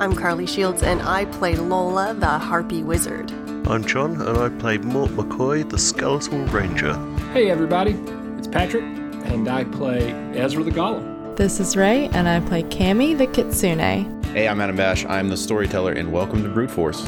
I'm Carly Shields, and I play Lola, the Harpy Wizard. I'm John, and I play Mort McCoy, the Skeletal Ranger. Hey everybody, it's Patrick, and I play Ezra the Golem. This is Ray, and I play Cammy the Kitsune. Hey, I'm Adam Bash. I'm the storyteller, and welcome to Brute Force.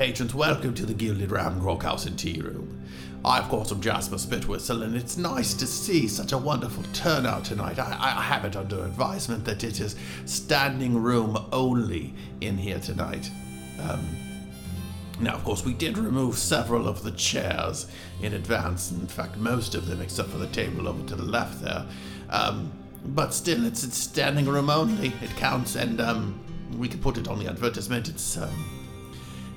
Patrons. Welcome to the Gilded Ram Groghouse and Tea Room. I, of course, am Jasper Spitwhistle, and it's nice to see such a wonderful turnout tonight. I, I have it under advisement that it is standing room only in here tonight. Um, now, of course, we did remove several of the chairs in advance. In fact, most of them, except for the table over to the left there. Um, but still, it's, it's standing room only. It counts, and um, we can put it on the advertisement. It's um,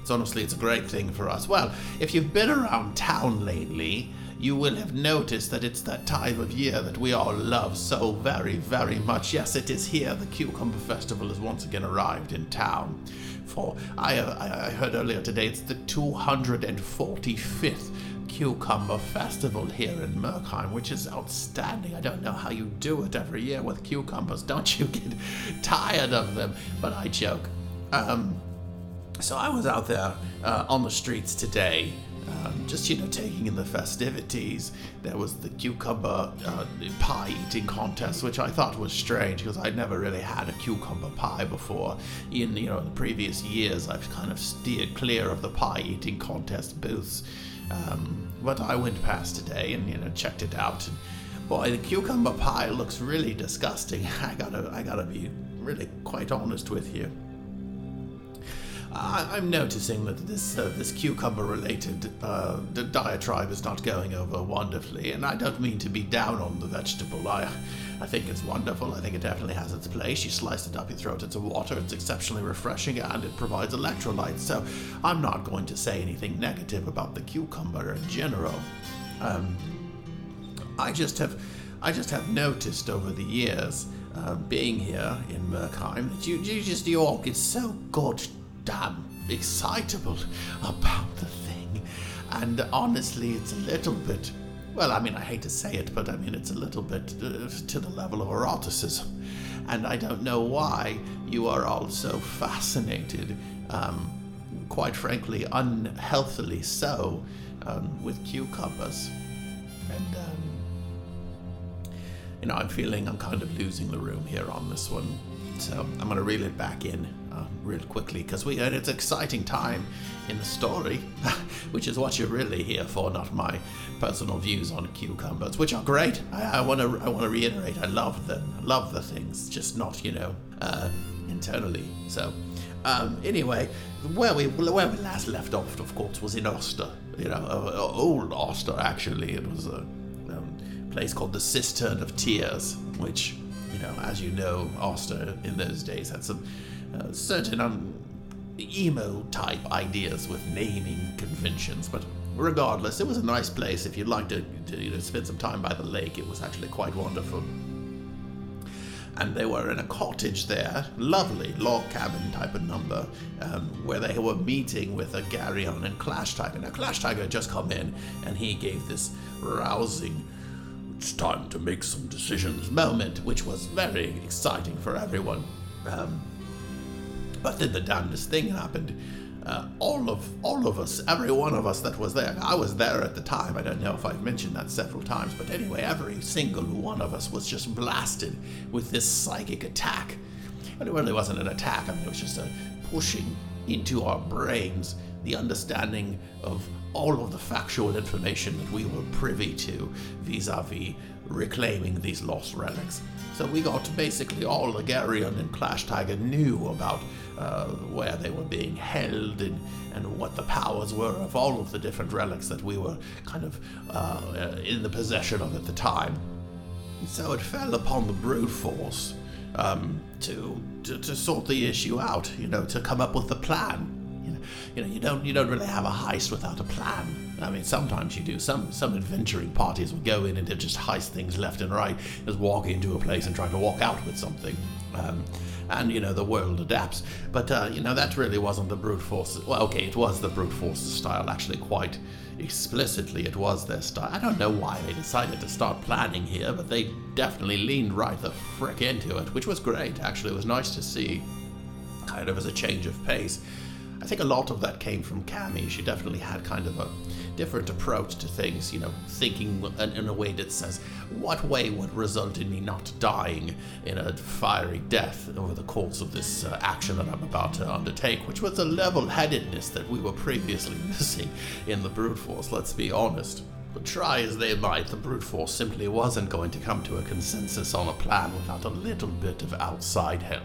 it's honestly, it's a great thing for us. Well, if you've been around town lately, you will have noticed that it's that time of year that we all love so very, very much. Yes, it is here. The Cucumber Festival has once again arrived in town. For I, I, I heard earlier today, it's the 245th Cucumber Festival here in Merkheim, which is outstanding. I don't know how you do it every year with cucumbers. Don't you get tired of them? But I joke. Um, so I was out there uh, on the streets today, um, just you know, taking in the festivities. There was the cucumber uh, pie eating contest, which I thought was strange because I'd never really had a cucumber pie before. In you know, in the previous years, I've kind of steered clear of the pie eating contest booths. Um, but I went past today and you know checked it out, and boy, the cucumber pie looks really disgusting. I gotta, I gotta be really quite honest with you. I- I'm noticing that this uh, this cucumber-related uh, diatribe is not going over wonderfully, and I don't mean to be down on the vegetable. I I think it's wonderful. I think it definitely has its place. You slice it up, you throw it into water. It's exceptionally refreshing, and it provides electrolytes. So I'm not going to say anything negative about the cucumber in general. Um, I just have I just have noticed over the years. Uh, being here in Merkheim, that you, you just you all get so god damn excitable about the thing. And honestly, it's a little bit. Well, I mean, I hate to say it, but I mean, it's a little bit uh, to the level of eroticism. And I don't know why you are all so fascinated, um, quite frankly, unhealthily so, um, with cucumbers. And, um, you know, I'm feeling I'm kind of losing the room here on this one. So I'm going to reel it back in uh, real quickly because we it's an exciting time in the story, which is what you're really here for, not my personal views on cucumbers, which are great. I want to I want to reiterate, I love them, I love the things, just not you know uh, internally. So. Um, anyway, where we where we last left off, of course, was in Oster. You know, uh, uh, old Oster. Actually, it was a um, place called the Cistern of Tears, which you know, as you know, Oster in those days had some uh, certain um, emo type ideas with naming conventions, but regardless, it was a nice place. If you'd like to, to you know, spend some time by the lake, it was actually quite wonderful. And they were in a cottage there, lovely log cabin type of number, um, where they were meeting with a Garyon and Clash Tiger. Now, Clash Tiger had just come in, and he gave this rousing it's time to make some decisions moment, which was very exciting for everyone. Um, but then the damnedest thing happened. Uh, all of all of us, every one of us that was there, I was there at the time. I don't know if I've mentioned that several times, but anyway, every single one of us was just blasted with this psychic attack. But it really wasn't an attack. I mean, it was just a pushing into our brains the understanding of all of the factual information that we were privy to vis-a-vis reclaiming these lost relics. So we got basically all the Garyon and Clash Tiger knew about uh, where they were being held and, and what the powers were of all of the different relics that we were kind of uh, in the possession of at the time. So it fell upon the brute force um, to, to to sort the issue out, you know, to come up with a plan. You know, you don't you don't really have a heist without a plan. I mean, sometimes you do. Some some adventuring parties will go in and they just heist things left and right, just walk into a place and try to walk out with something. Um, and you know the world adapts, but uh, you know that really wasn't the brute force. Well, okay, it was the brute force style, actually, quite explicitly. It was their style. I don't know why they decided to start planning here, but they definitely leaned right the frick into it, which was great. Actually, it was nice to see, kind of as a change of pace. I think a lot of that came from Cammy. She definitely had kind of a different approach to things, you know, thinking in, a way that says, what way would result in me not dying in a fiery death over the course of this uh, action that I'm about to undertake, which was a level headedness that we were previously missing in the brute force, let's be honest. But try as they might, the brute force simply wasn't going to come to a consensus on a plan without a little bit of outside help.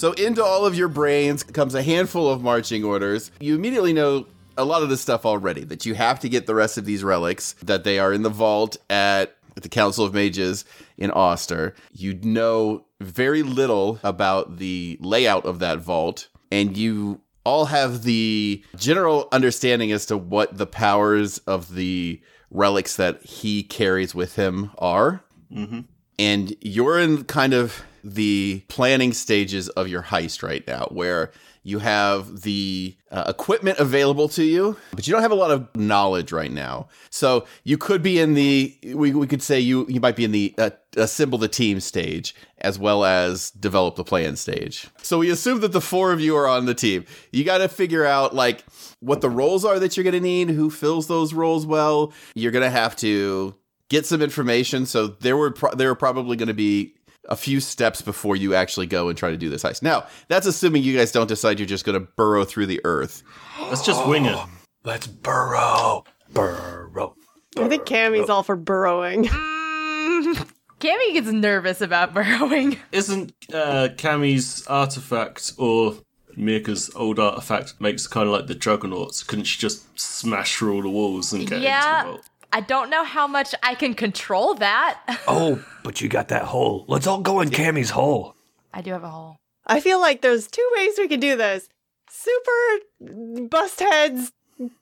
So into all of your brains comes a handful of marching orders. You immediately know a lot of this stuff already that you have to get the rest of these relics that they are in the vault at the Council of Mages in Auster. You know very little about the layout of that vault and you all have the general understanding as to what the powers of the relics that he carries with him are. Mm-hmm. And you're in kind of the planning stages of your heist right now, where you have the uh, equipment available to you, but you don't have a lot of knowledge right now. So you could be in the we, we could say you you might be in the uh, assemble the team stage as well as develop the plan stage. So we assume that the four of you are on the team. You got to figure out like what the roles are that you're going to need, who fills those roles well. You're going to have to get some information. So there were pro- there are probably going to be a few steps before you actually go and try to do this heist. Now, that's assuming you guys don't decide you're just going to burrow through the earth. Let's just wing it. Let's burrow. Burrow. I think Cammy's all for burrowing. Cammy gets nervous about burrowing. Isn't uh, Cammy's artifact or Mirka's old artifact makes kind of like the juggernauts? Couldn't she just smash through all the walls and get Yeah. into the vault? I don't know how much I can control that. Oh, but you got that hole. Let's all go in Cammy's hole. I do have a hole. I feel like there's two ways we can do this. Super bust heads,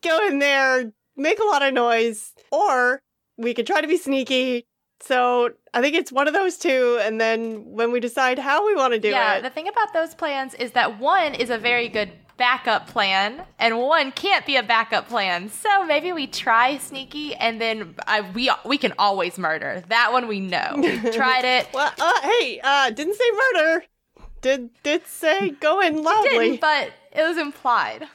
go in there, make a lot of noise, or we could try to be sneaky. So I think it's one of those two, and then when we decide how we want to do yeah, it, Yeah, the thing about those plans is that one is a very good backup plan, and one can't be a backup plan. So maybe we try sneaky, and then I, we we can always murder. That one we know. We tried it. well, uh, hey, uh, didn't say murder. Did did say go in loudly. Didn't, but it was implied.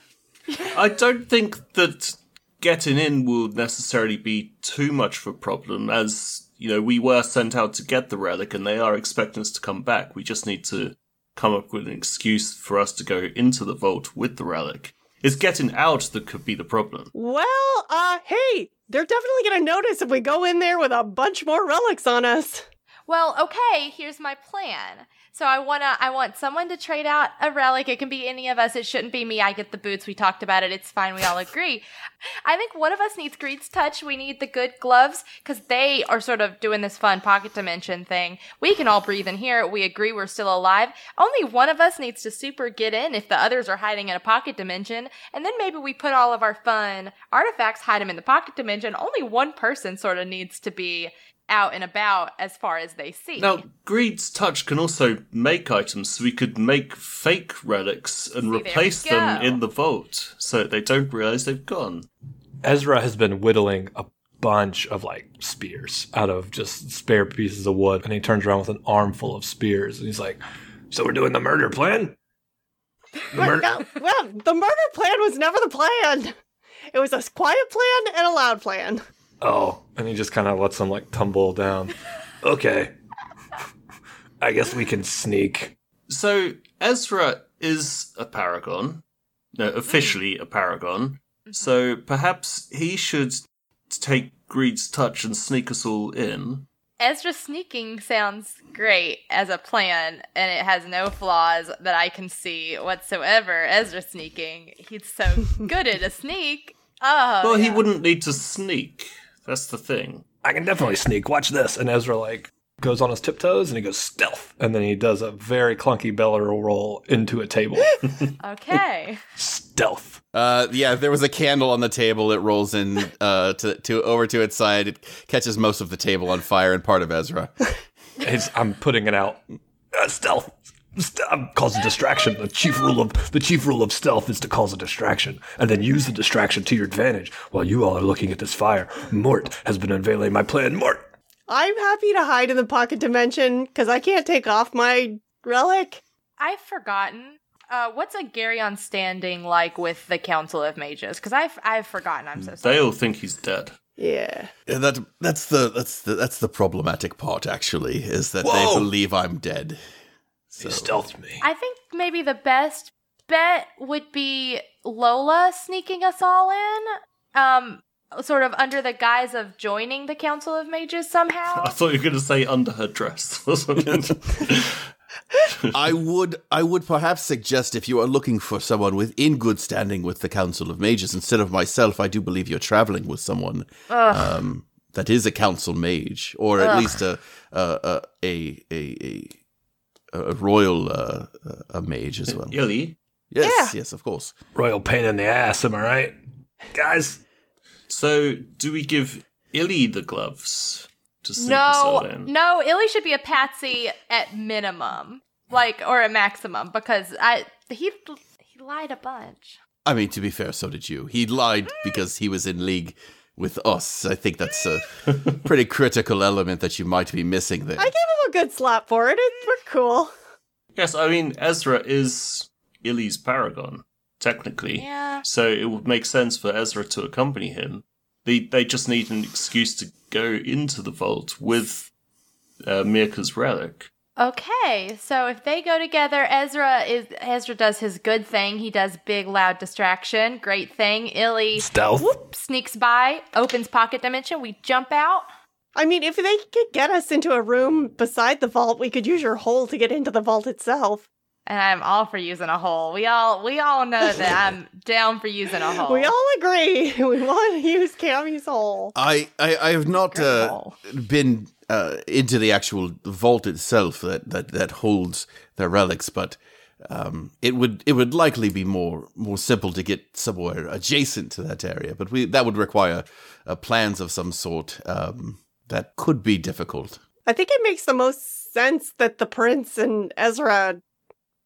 I don't think that getting in will necessarily be too much of a problem, as you know, we were sent out to get the relic, and they are expecting us to come back. We just need to come up with an excuse for us to go into the vault with the relic. It's getting out that could be the problem. Well, uh, hey, they're definitely gonna notice if we go in there with a bunch more relics on us. Well, okay, here's my plan. So I wanna I want someone to trade out a relic. It can be any of us. It shouldn't be me. I get the boots. We talked about it. It's fine. We all agree. I think one of us needs Greed's touch. We need the good gloves because they are sort of doing this fun pocket dimension thing. We can all breathe in here. We agree we're still alive. Only one of us needs to super get in if the others are hiding in a pocket dimension. And then maybe we put all of our fun artifacts, hide them in the pocket dimension. Only one person sort of needs to be out and about as far as they see. Now, Greed's touch can also make items, so we could make fake relics and See, replace them in the vault so they don't realize they've gone. Ezra has been whittling a bunch of like spears out of just spare pieces of wood, and he turns around with an armful of spears, and he's like, "So we're doing the murder plan." The Well, mur- no, well, the murder plan was never the plan. It was a quiet plan and a loud plan. Oh, and he just kind of lets them like tumble down. Okay, I guess we can sneak. So, Ezra is a paragon, no, officially a paragon, mm-hmm. so perhaps he should take Greed's touch and sneak us all in. Ezra sneaking sounds great as a plan, and it has no flaws that I can see whatsoever. Ezra sneaking, he's so good at a sneak. Oh, well, he wouldn't need to sneak. That's the thing. I can definitely sneak. Watch this. And Ezra like goes on his tiptoes and he goes stealth, and then he does a very clunky barrel roll into a table. Okay. stealth. Uh, yeah, there was a candle on the table. It rolls in uh, to, to over to its side. It catches most of the table on fire and part of Ezra. I'm putting it out. Uh, stealth. St- um, cause a distraction. The chief rule of the chief rule of stealth is to cause a distraction, and then use the distraction to your advantage. While you all are looking at this fire, Mort has been unveiling my plan. Mort, I'm happy to hide in the pocket dimension because I can't take off my relic. I've forgotten. Uh, what's a Garyon standing like with the Council of Mages? Because I've I've forgotten. I'm so sorry. They all think he's dead. Yeah. Yeah, that that's the that's the that's the problematic part. Actually, is that Whoa. they believe I'm dead. He stealthed me. I think maybe the best bet would be Lola sneaking us all in. Um, sort of under the guise of joining the Council of Mages somehow. I thought you were going to say under her dress or something. I would I would perhaps suggest if you are looking for someone with in good standing with the Council of Mages instead of myself, I do believe you're traveling with someone um, that is a council mage or at least a a a a, a, a royal uh, a mage as well. Illy. Yes, yes, of course. Royal pain in the ass. Am I right, guys? So, do we give Illy the gloves to sneak us all no, in? no, Illy should be a patsy at minimum, like or a maximum, because I he he lied a bunch. I mean, to be fair, so did you. He lied because he was in league with us. I think that's a pretty critical element that you might be missing there. I gave him a good slap for it. it we're cool. Yes, I mean, Ezra is Illy's paragon, technically. Yeah. So it would make sense for Ezra to accompany him. They, they just need an excuse to go into the vault with uh, Mirka's relic. Okay, so if they go together, Ezra is Ezra does his good thing. He does big loud distraction, great thing. Illy Stealth. sneaks by, opens pocket dimension. We jump out. I mean, if they could get us into a room beside the vault, we could use your hole to get into the vault itself. And I'm all for using a hole. We all we all know that I'm down for using a hole. We all agree we want to use Cammy's hole. I, I, I have not uh, been uh, into the actual vault itself that, that, that holds their relics, but um, it would it would likely be more more simple to get somewhere adjacent to that area. But we that would require uh, plans of some sort um, that could be difficult. I think it makes the most sense that the prince and Ezra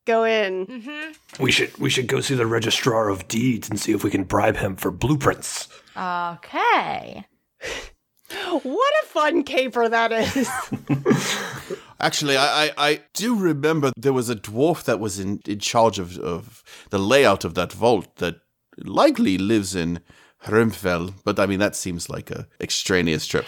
go in. Mm-hmm. We should we should go see the registrar of deeds and see if we can bribe him for blueprints. Okay. What a fun caper that is. Actually, I, I, I do remember there was a dwarf that was in, in charge of, of the layout of that vault that likely lives in Hrimfell, but I mean that seems like a extraneous trip.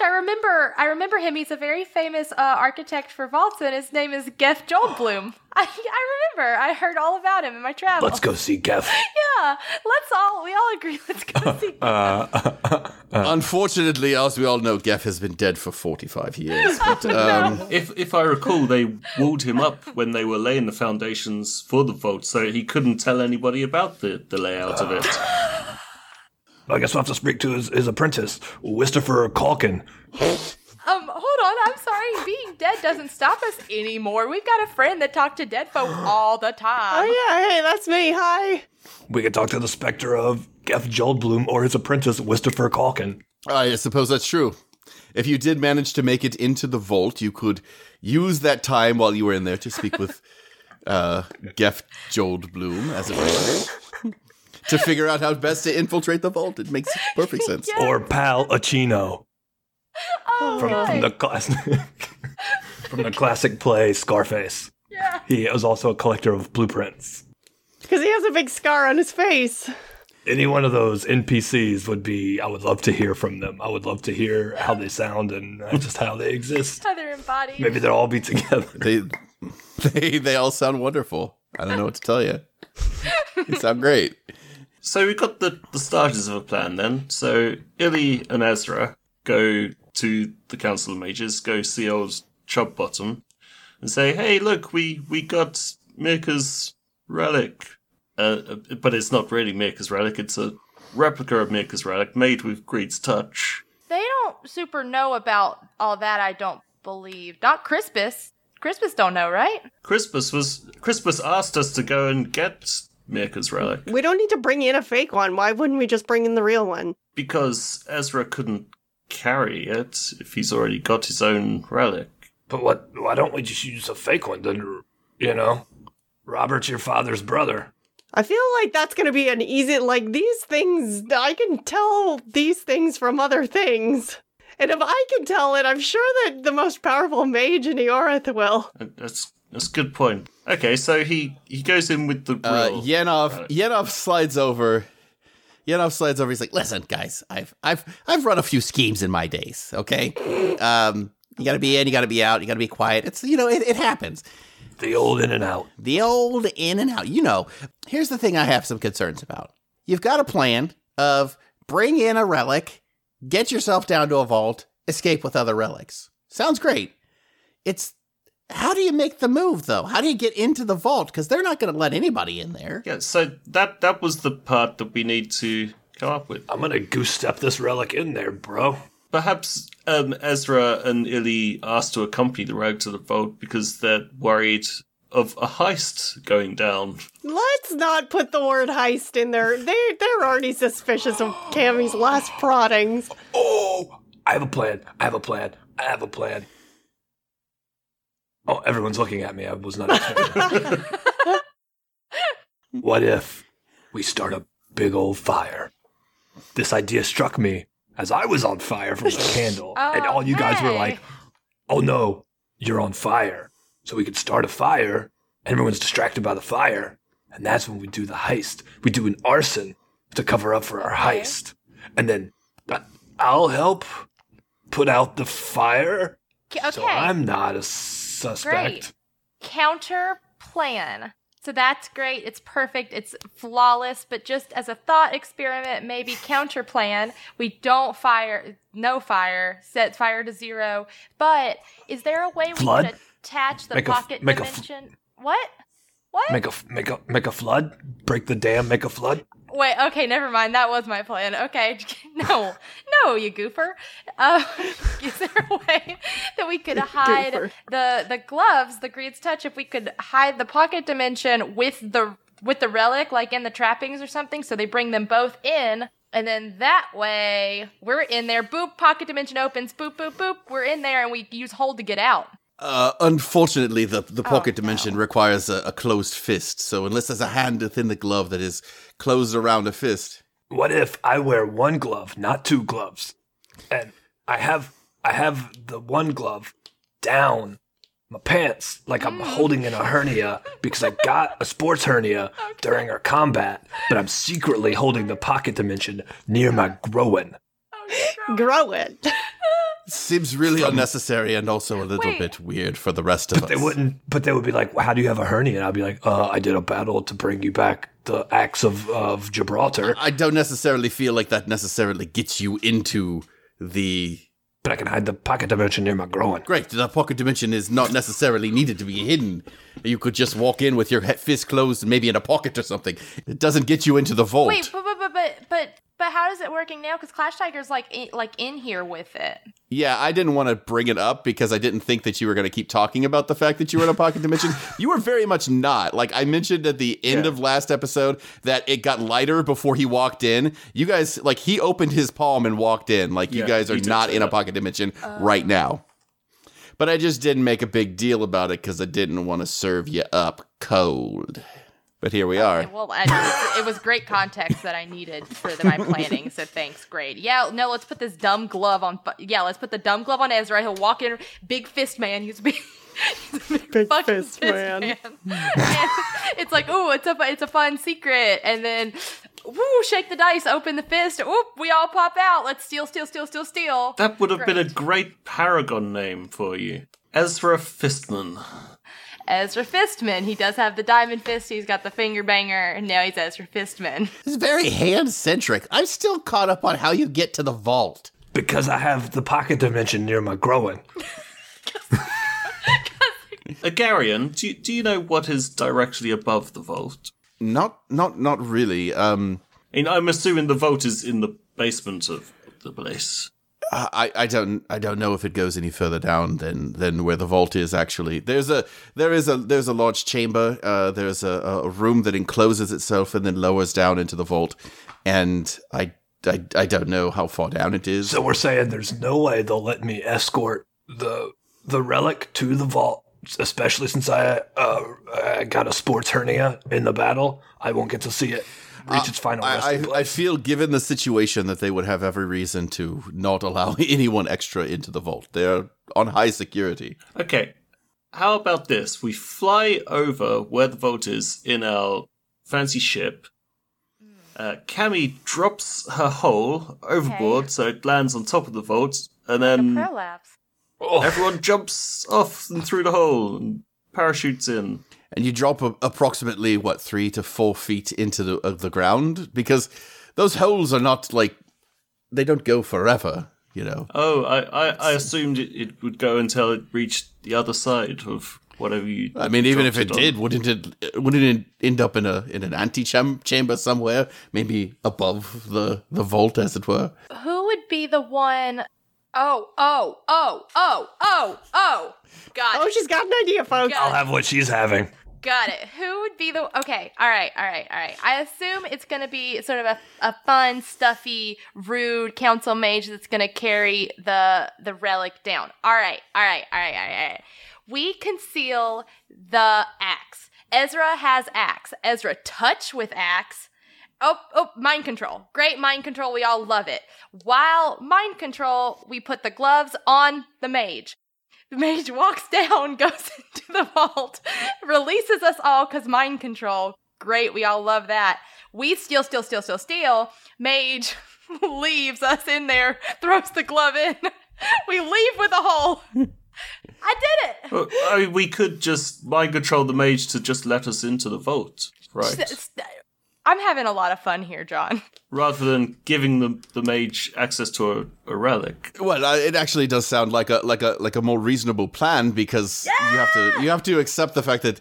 My gosh! I remember. I remember him. He's a very famous uh, architect for vaults, and his name is Geff Joldblum. I, I remember. I heard all about him in my travels. Let's go see Geff. Yeah, let's all. We all agree. Let's go see. Uh, Unfortunately, as we all know, Geff has been dead for 45 years. But, um, If if I recall, they walled him up when they were laying the foundations for the vault, so he couldn't tell anybody about the, the layout of it. I guess we'll have to speak to his, his apprentice, Wistifer Calkin. Um, hold on. I'm sorry. Being dead doesn't stop us anymore. We've got a friend that talked to dead folk all the time. oh yeah, hey, that's me. Hi. We could talk to the specter of Geff Joldblum or his apprentice, Wistifer Calkin. I suppose that's true. If you did manage to make it into the vault, you could use that time while you were in there to speak with uh, Geff Joldblum, as it were, to figure out how best to infiltrate the vault. It makes perfect sense. Yeah. Or Pal Acino Oh, from, from the class from the classic play Scarface. Yeah. He is also a collector of blueprints. Because he has a big scar on his face. Any one of those NPCs would be. I would love to hear from them. I would love to hear how they sound and uh, just how they exist. How they're embodied. Maybe they'll all be together. They, they, they all sound wonderful. I don't know what to tell you. They sound great. So we've got the, the starters of a plan then. So Illy and Ezra go to the Council of Mages, go see old Chub Bottom, and say, "Hey, look, we we got Mirka's relic, uh, uh, but it's not really Mirka's relic. It's a replica of Mirka's relic made with Greed's touch." They don't super know about all that. I don't believe. Not Crispus. Crispus don't know, right? Crispus was Crispus asked us to go and get Mirka's relic We don't need to bring in a fake one. Why wouldn't we just bring in the real one? because Ezra couldn't carry it if he's already got his own relic. But what? Why don't we just use a fake one? Then you know, Robert's your father's brother. I feel like that's going to be an easy, like, these things, I can tell these things from other things. And if I can tell it, I'm sure that the most powerful mage in Eorith will. Uh, That's that's a good point. Okay, so he he goes in with the Uh, real Yenov relic. Yenov slides over. Yenov slides over. He's like, "Listen, guys, I've I've I've run a few schemes in my days. Okay, um, you got to be in, you got to be out, you got to be quiet. It's you know, it, it happens. The old in and out. The old in and out. You know, here's the thing I have some concerns about. You've got a plan of bring in a relic, get yourself down to a vault, escape with other relics. Sounds great. It's how do you make the move though? How do you get into the vault? Because they're not going to let anybody in there. Yeah, so that that was the part that we need to come up with. I'm gonna goose step this relic in there, bro. Perhaps um, Ezra and Illy asked to accompany the rogue to the vault because they're worried of a heist going down. Let's not put the word heist in there. They, they're already suspicious of Cammy's last proddings. Oh, I have a plan. I have a plan. I have a plan. Oh, everyone's looking at me. I was not expecting. what if we start a big old fire? This idea struck me as I was on fire from the candle, and Oh, all you guys were like, "Oh no, you're on fire!" So we could start a fire. and Everyone's distracted by the fire, and that's when we do the heist. We do an arson to cover up for our Okay. heist, and then I'll help put out the fire. Okay. So I'm not a suspect. Great. Counter plan. So that's great. It's perfect. It's flawless. But just as a thought experiment, maybe counter plan. We don't fire, no fire, set fire to zero. But is there a way we Flood? could attach the Make a pocket make a dimension? what? What? Make a make a make a flood. Break the dam. Make a flood. Wait, okay, never mind. That was my plan. Okay, no, no, you goofer. Uh, is there a way that we could hide Goofer. the the gloves, the Greed's touch? If we could hide the pocket dimension with the with the relic, like in the trappings or something, so they bring them both in, and then that way we're in there. Boop, pocket dimension opens. Boop, boop, boop. We're in there, and we use hold to get out. Uh, unfortunately, the the pocket Oh, no. dimension requires a, a closed fist. So unless there's a hand within the glove that is closed around a fist, What if I wear one glove, not two gloves, and I have I have the one glove down my pants like I'm holding in a hernia because I got a sports hernia during our combat, but I'm secretly holding the pocket dimension near my groin. Grow it. seems really unnecessary and also a little Wait. bit weird for the rest of us. They wouldn't, but they would be like, well, "How do you have a hernia?" And I'd be like, "Uh, I did a battle to bring you back the axe of of Gibraltar, I don't necessarily feel like that necessarily gets you into the. but I can hide the pocket dimension near my groin." Great, the pocket dimension is not necessarily needed to be hidden. You could just walk in with your fist closed and maybe in a pocket or something. It doesn't get you into the vault. Wait, but but but but but, but how is it working now? Because Clash Tiger's like in, like in here with it. Yeah, I didn't want to bring it up because I didn't think that you were going to keep talking about the fact that you were in a pocket dimension. You were very much not. Like I mentioned at the end Yeah. of last episode that it got lighter before he walked in. You guys, like, he opened his palm and walked in. Like, you guys are not in a pocket dimension oh. right now. But I just didn't make a big deal about it because I didn't want to serve you up cold. But here we are. Well, I, it, it was great context that I needed for the, my planning. So thanks, great. Yeah, no, let's put this dumb glove on. Yeah, let's put the dumb glove on Ezra. He'll walk in, big fist man. He's a big, he's a big, Big fucking fist man. and it's like, oh, it's a it's a fun secret, and then. Woo! Shake the dice, open the fist. Oop! We all pop out. Let's steal, steal, steal, steal, steal. That would have been a Great. great paragon name for you. Ezra Fistman. Ezra Fistman. He does have the diamond fist. He's got the finger banger, and now he's Ezra Fistman. It's very hand centric. I'm still caught up on how you get to the vault. Because I have the pocket dimension near my groin. Agarian, do you, do you know what is directly above the vault? Not, not, not really. Um, I mean, I'm assuming the vault is in the basement of the place. I, I don't I don't know if it goes any further down than than where the vault is actually. There's a there is a there's a large chamber. Uh, there's a, a room that encloses itself and then lowers down into the vault, and I, I I don't know how far down it is. So we're saying there's no way they'll let me escort the the relic to the vault, especially since I uh, I got a sports hernia in the battle. I won't get to see it reach its final I, I, I feel given the situation that they would have every reason to not allow anyone extra into the vault. They're on high security. Okay. How about this? We fly over where the vault is in our fancy ship. Uh, Cammy drops her hole overboard so it lands on top of the vault, and then Prolapse. Oh, everyone jumps off and through the hole and parachutes in. And you drop a, approximately what three to four feet into the uh, the ground because those holes are not like they don't go forever. You know, Oh, I, I, I assumed it, it would go until it reached the other side of whatever you. I mean, even if dropped it did, wouldn't it? Wouldn't it end up in a in an antecham- chamber somewhere, maybe above the the vault, as it were? Who would be the one Oh, oh, oh, oh, oh, oh. Got Oh, it. she's got an idea, folks. Got I'll have what she's having. Got it. Who would be the Okay, all right, all right, all right. I assume it's going to be sort of a, a fun, stuffy, rude council mage that's going to carry the the relic down. All right, all right, all right, all right, all right. We conceal the axe. Ezra has axe. Ezra touch with axe. Oh, oh, mind control. Great mind control. We all love it. While mind control, we put the gloves on the mage. The mage walks down, goes into the vault, releases us all because mind control. Great, we all love that. We steal, steal, steal, steal, steal. Mage leaves us in there, throws the glove in. We leave with a hole. I did it. Well, I mean, we could just mind control the mage to just let us into the vault, right? S- s- I'm having a lot of fun here, John. Rather than giving the, the mage access to a, a relic. Well, uh, it actually does sound like a like a like a more reasonable plan because you have to you have to accept the fact that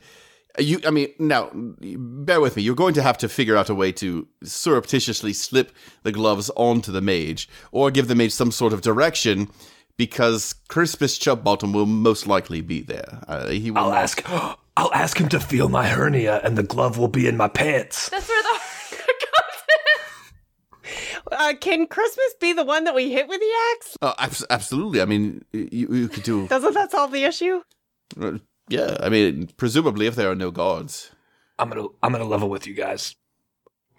you. I mean, now bear with me. You're going to have to figure out a way to surreptitiously slip the gloves onto the mage, or give the mage some sort of direction. Because Crispus Chubbottom will most likely be there. Uh, he will I'll not- ask. I'll ask him to feel my hernia, and the glove will be in my pants. That's where the goes in. Uh, can Christmas be the one that we hit with the axe? Oh, abs- absolutely. I mean, you, you could do. Doesn't that solve the issue? uh, yeah, I mean, presumably, if there are no gods. I'm gonna. I'm gonna level with you guys.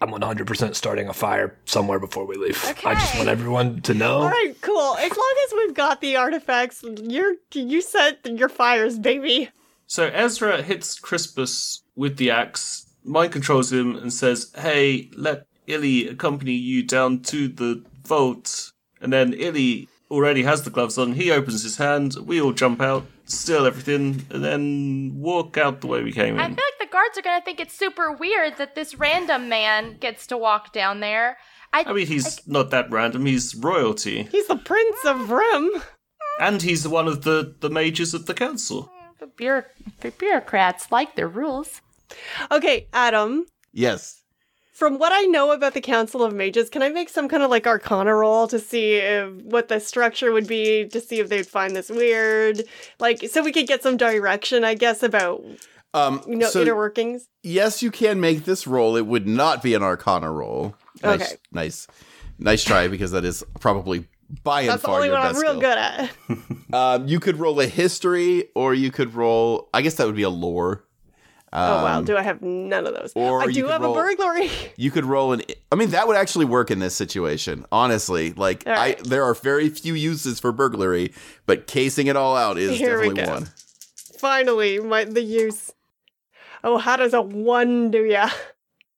I'm 100% starting a fire somewhere before we leave. Okay. I just want everyone to know. All right, cool. As long as we've got the artifacts, you're you set your fires, baby. So Ezra hits Crispus with the axe, mind controls him, and says, Hey, let Illy accompany you down to the vault. And then Illy already has the gloves on. He opens his hand. We all jump out, steal everything, and then walk out the way we came in. I feel like the guards are gonna think it's super weird that this random man gets to walk down there. I, I mean, he's not that random. He's royalty. He's the prince of Rim. And he's one of the, the mages of the council. The bureau- the bureaucrats like their rules. Okay, Adam. Yes. From what I know about the Council of Mages, can I make some kind of like Arcana roll to see if, what the structure would be to see if they'd find this weird, like so we could get some direction, I guess, about Um, you know so- inner workings. yes, you can make this roll. It would not be an Arcana roll. Nice, Okay. nice, nice try because that is probably by and That's the only one I'm real skill. good at. Um, you could roll a history, or you could roll. I guess that would be a lore. oh wow, Um, do I have none of those? or I do have roll- a burglary. You could roll an. I mean, that would actually work in this situation. Honestly, like right. I, there are very few uses for burglary, but casing it all out is Here definitely one. Finally, my the use. Oh, how does a one do ya?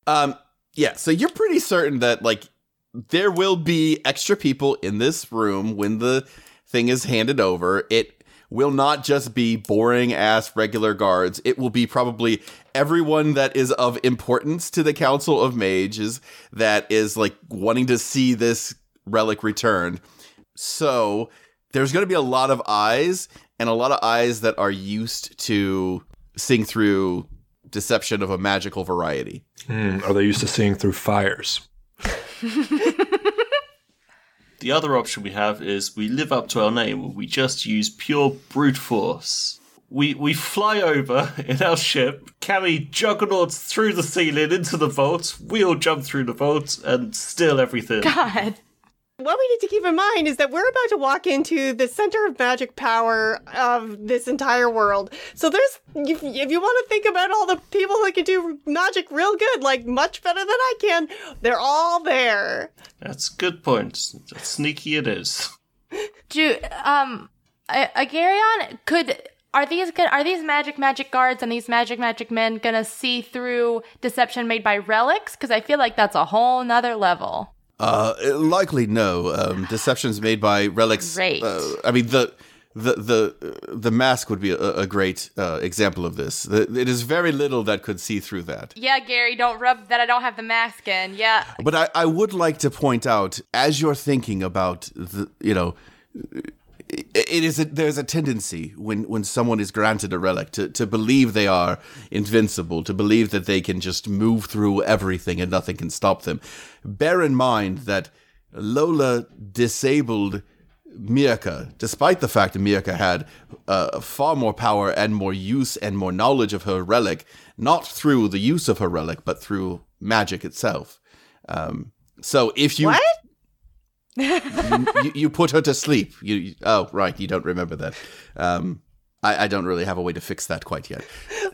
Um, yeah. So you're pretty certain that like there will be extra people in this room when the thing is handed over. It will not just be boring ass regular guards. It will be probably everyone that is of importance to the Council of Mages that is like wanting to see this relic returned. So there's going to be a lot of eyes and a lot of eyes that are used to seeing through deception of a magical variety. Hmm, are they used to seeing through fires? The other option we have is we live up to our name. We just use pure brute force. We we fly over in our ship, carry juggernauts through the ceiling into the vault. We all jump through the vault and steal everything. God. What we need to keep in mind is that we're about to walk into the center of magic power of this entire world. So there's, if, if you want to think about all the people that can do magic real good, like much better than I can, they're all there. That's a good point. Sneaky it is. Do um, A- Agarion could are these good? Are these magic magic guards and these magic magic men gonna see through deception made by relics? Because I feel like that's a whole nother level. Uh, likely no. Um, deceptions made by relics. Great. Uh, I mean the. The the the mask would be a, a great uh, example of this. It is very little that could see through that. Yeah, Gary, don't rub that I don't have the mask in. Yeah, But I, I would like to point out, as you're thinking about the, you know, it is a, there's a tendency when when someone is granted a relic to to believe they are invincible, to believe that they can just move through everything and nothing can stop them. Bear in mind that Lola disabled Mirka, despite the fact that Mirka had uh, far more power and more use and more knowledge of her relic, not through the use of her relic, but through magic itself. Um, so if you What? You, you put her to sleep. You, you- oh right, you don't remember that. Um, I, I don't really have a way to fix that quite yet.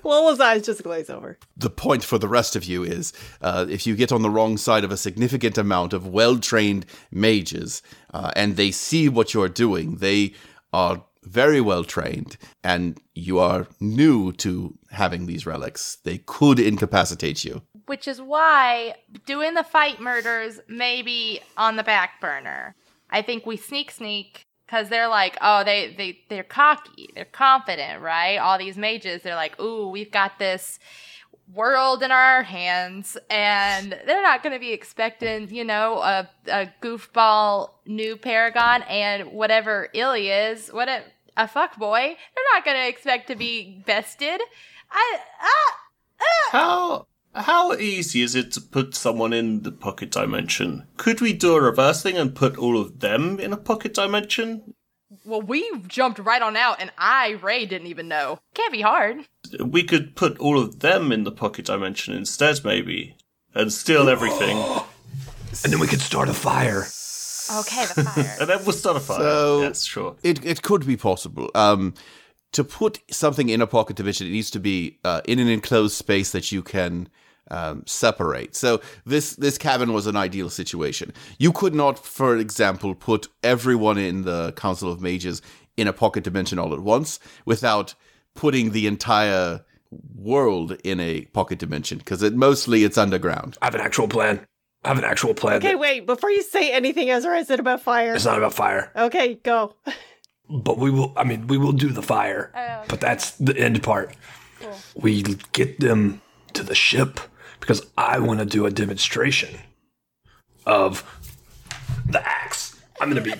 Lola's eyes just glaze over. The point for the rest of you is uh, if you get on the wrong side of a significant amount of well trained mages uh, and they see what you're doing, they are very well trained and you are new to having these relics. They could incapacitate you. Which is why doing the fight murders may be on the back burner. I think we sneak sneak because they're like, oh, they they they're cocky, they're confident, right? All these mages, they're like, ooh, we've got this world in our hands, and they're not going to be expecting, you know, a a goofball new Paragon and whatever Illy is, what a a fuck boy. They're not going to expect to be bested. I ah. How how easy is it to put someone in the pocket dimension? Could we do a reverse thing and put all of them in a pocket dimension? Well, we jumped right on out, and I, Ray, didn't even know. Can't be hard. We could put all of them in the pocket dimension instead, maybe, and steal everything, And then we could start a fire. Okay, the fire. and then we'll start a fire. So- yes, sure. It it could be possible. Um, to put something in a pocket dimension, it needs to be uh, in an enclosed space that you can um, separate. So this this cabin was an ideal situation. You could not, for example, put everyone in the Council of Mages in a pocket dimension all at once without putting the entire world in a pocket dimension because it mostly it's underground. I have an actual plan. I have an actual plan. Okay, that- wait, before you say anything, Ezra, is it about fire? It's not about fire, Okay, go. but we will. I mean, we will do the fire. Oh, But that's the end part. We get them to the ship because I want to do a demonstration of the axe. I'm gonna be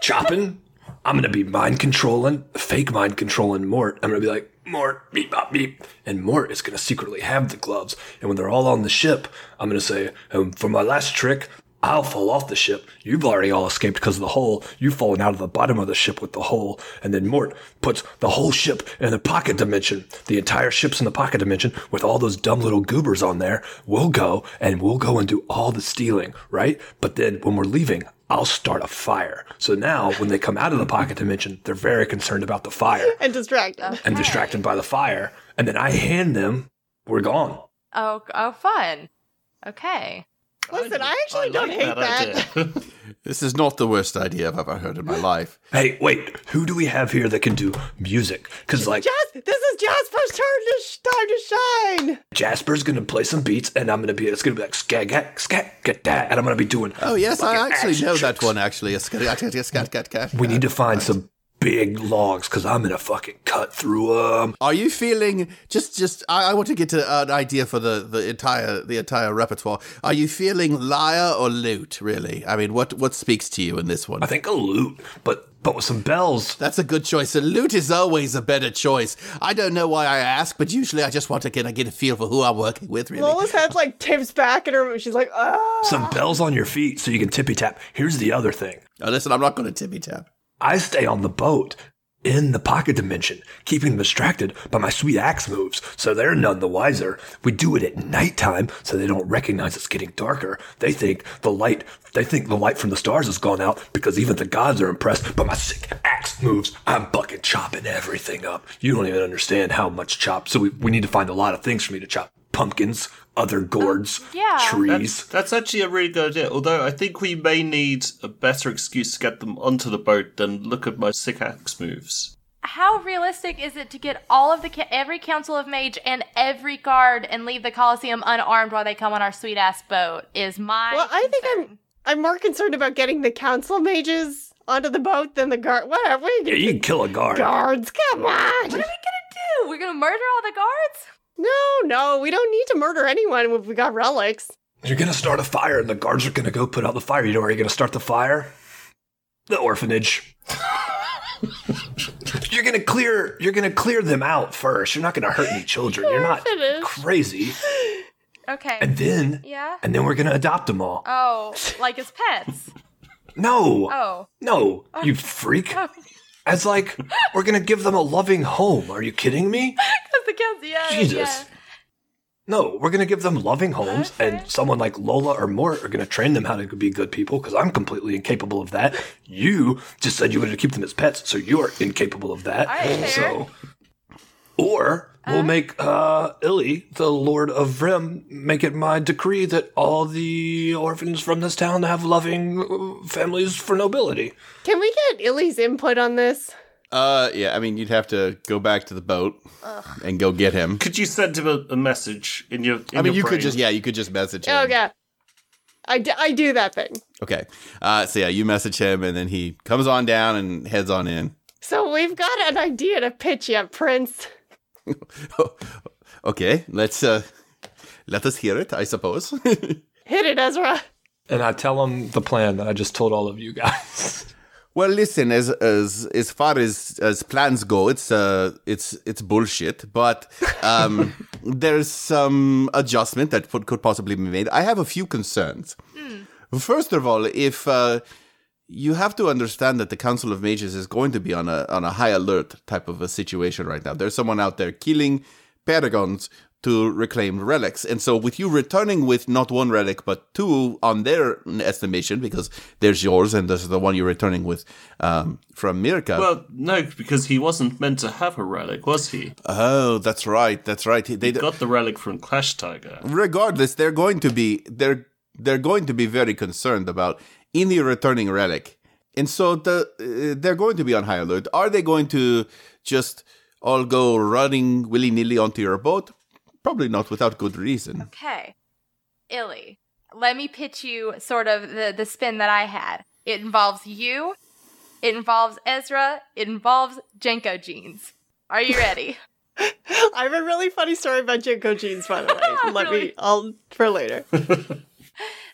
chopping. I'm gonna be mind controlling, fake mind controlling Mort. I'm gonna be like Mort, beep, bop, beep, and Mort is gonna secretly have the gloves. And when they're all on the ship, I'm gonna say, um, for my last trick, I'll fall off the ship. You've already all escaped because of the hole. You've fallen out of the bottom of the ship with the hole. And then Mort puts the whole ship in the pocket dimension. The entire ship's in the pocket dimension with all those dumb little goobers on there. We'll go and we'll go and do all the stealing, right? But then when we're leaving, I'll start a fire. So now when they come out of the pocket dimension, they're very concerned about the fire And distracted. Oh, and distracted by the fire. And then I hand them, we're gone. oh, oh, fun. Okay. Listen, I actually don't like hate that. idea. This is not the worst idea I've ever heard in my life. Hey, wait, who do we have here that can do music? Because, like, Jas- this is Jasper's turn to sh- time to shine. Jasper's gonna play some beats, and I'm gonna be it's gonna be like scat gat scat get that, and I'm gonna be doing. Oh yes, I actually action know that one. Actually, a scat, scat, scat, scat, scat. We need to find some big logs because I'm gonna fucking cut through them. Are you feeling just just? I, I want to get to an idea for the the entire the entire repertoire. Are you feeling lyre or lute? Really? I mean, what what speaks to you in this one? I think a lute, but but with some bells. That's a good choice. A lute is always a better choice. I don't know why I ask, but usually I just want to get, get a feel for who I'm working with, really. Lola's head like tips back and her she's like, ah. Some bells on your feet so you can tippy tap. Here's the other thing. Now, listen, I'm not going to tippy tap. I stay on the boat in the pocket dimension, keeping them distracted by my sweet axe moves, so they're none the wiser. We do it at nighttime, so they don't recognize it's getting darker. They think the light, they think the light from the stars has gone out because even the gods are impressed by my sick axe moves. I'm bucket chopping everything up. You don't even understand how much chop. So we, we need to find a lot of things for me to chop. Pumpkins, other oh, gourds, yeah. trees. That's, that's actually a really good idea. Although I think we may need a better excuse to get them onto the boat than look at my sick axe moves. How realistic is it to get all of the ca- every council of mage and every guard and leave the Colosseum unarmed while they come on our sweet ass boat? Is my Well, I think I'm. I'm more concerned about getting the council mages onto the boat than the guard. Whatever. We Yeah, you can kill a guard. guards. Come on. What are we gonna do? We're gonna murder all the guards? No, no, we don't need to murder anyone if we got relics. You're gonna start a fire, and the guards are gonna go put out the fire. You know where you're gonna start the fire? The orphanage. you're gonna clear. You're gonna clear them out first. You're not gonna hurt any children. You're not Orphanage. crazy. Okay. And then, yeah. and then we're gonna adopt them all. Oh, like as pets. No, Oh. no, oh. you freak. Oh. As like, we're gonna give them a loving home. Are you kidding me? Because the council, yeah, Jesus. yeah. No, we're gonna give them loving homes, Okay. and someone like Lola or Mort are gonna train them how to be good people. Because I'm completely incapable of that. You just said you wanted to keep them as pets, so you're incapable of that. All right, fair. so, or we'll make uh, Illy, the Lord of Vrim, make it my decree that all the orphans from this town have loving uh, families for nobility. Can we get Illy's input on this? Uh, yeah. I mean, you'd have to go back to the boat and go get him. Could you send him a, a message in your? In I mean, your you could just yeah, you could just message him. Oh, yeah. I, d- I do that thing. Okay. Uh, so yeah, you message him, and then he comes on down and heads on in. So we've got an idea to pitch you, Prince. okay, let's uh, let us hear it. I suppose. Hit it, Ezra. And I tell them the plan that I just told all of you guys. Well, listen, as as as far as as plans go, it's uh it's it's bullshit. But um, there's some adjustment that could could possibly be made. I have a few concerns. First of all, if uh, you have to understand that the Council of Mages is going to be on a on a high alert type of a situation right now. There's someone out there killing paragons to reclaim relics, and so with you returning with not one relic but two on their estimation, because there's yours and there's the one you're returning with um, from Mirka. Well, no, because he wasn't meant to have a relic, was he? oh, that's right, that's right. They, Got the relic from Clash Tiger. regardless, they're going to be they're they're going to be very concerned about any returning relic, and so the uh, they're going to be on high alert. Are they going to just all go running willy nilly onto your boat? Probably not, without good reason. Okay. Illy, let me pitch you sort of the, the spin that I had. It involves you, it involves Ezra, it involves JNCO jeans. Are you ready? I have a really funny story about JNCO jeans, by the way. Let Really? me, I'll, for later.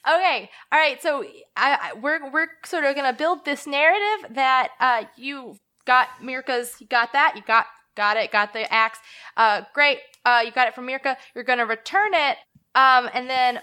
Okay, all right. So I, I we're we're sort of gonna build this narrative that uh you got Mirka's, you got that, you got got it, got the axe. Uh, great. Uh, you got it from Mirka. You're gonna return it. Um, and then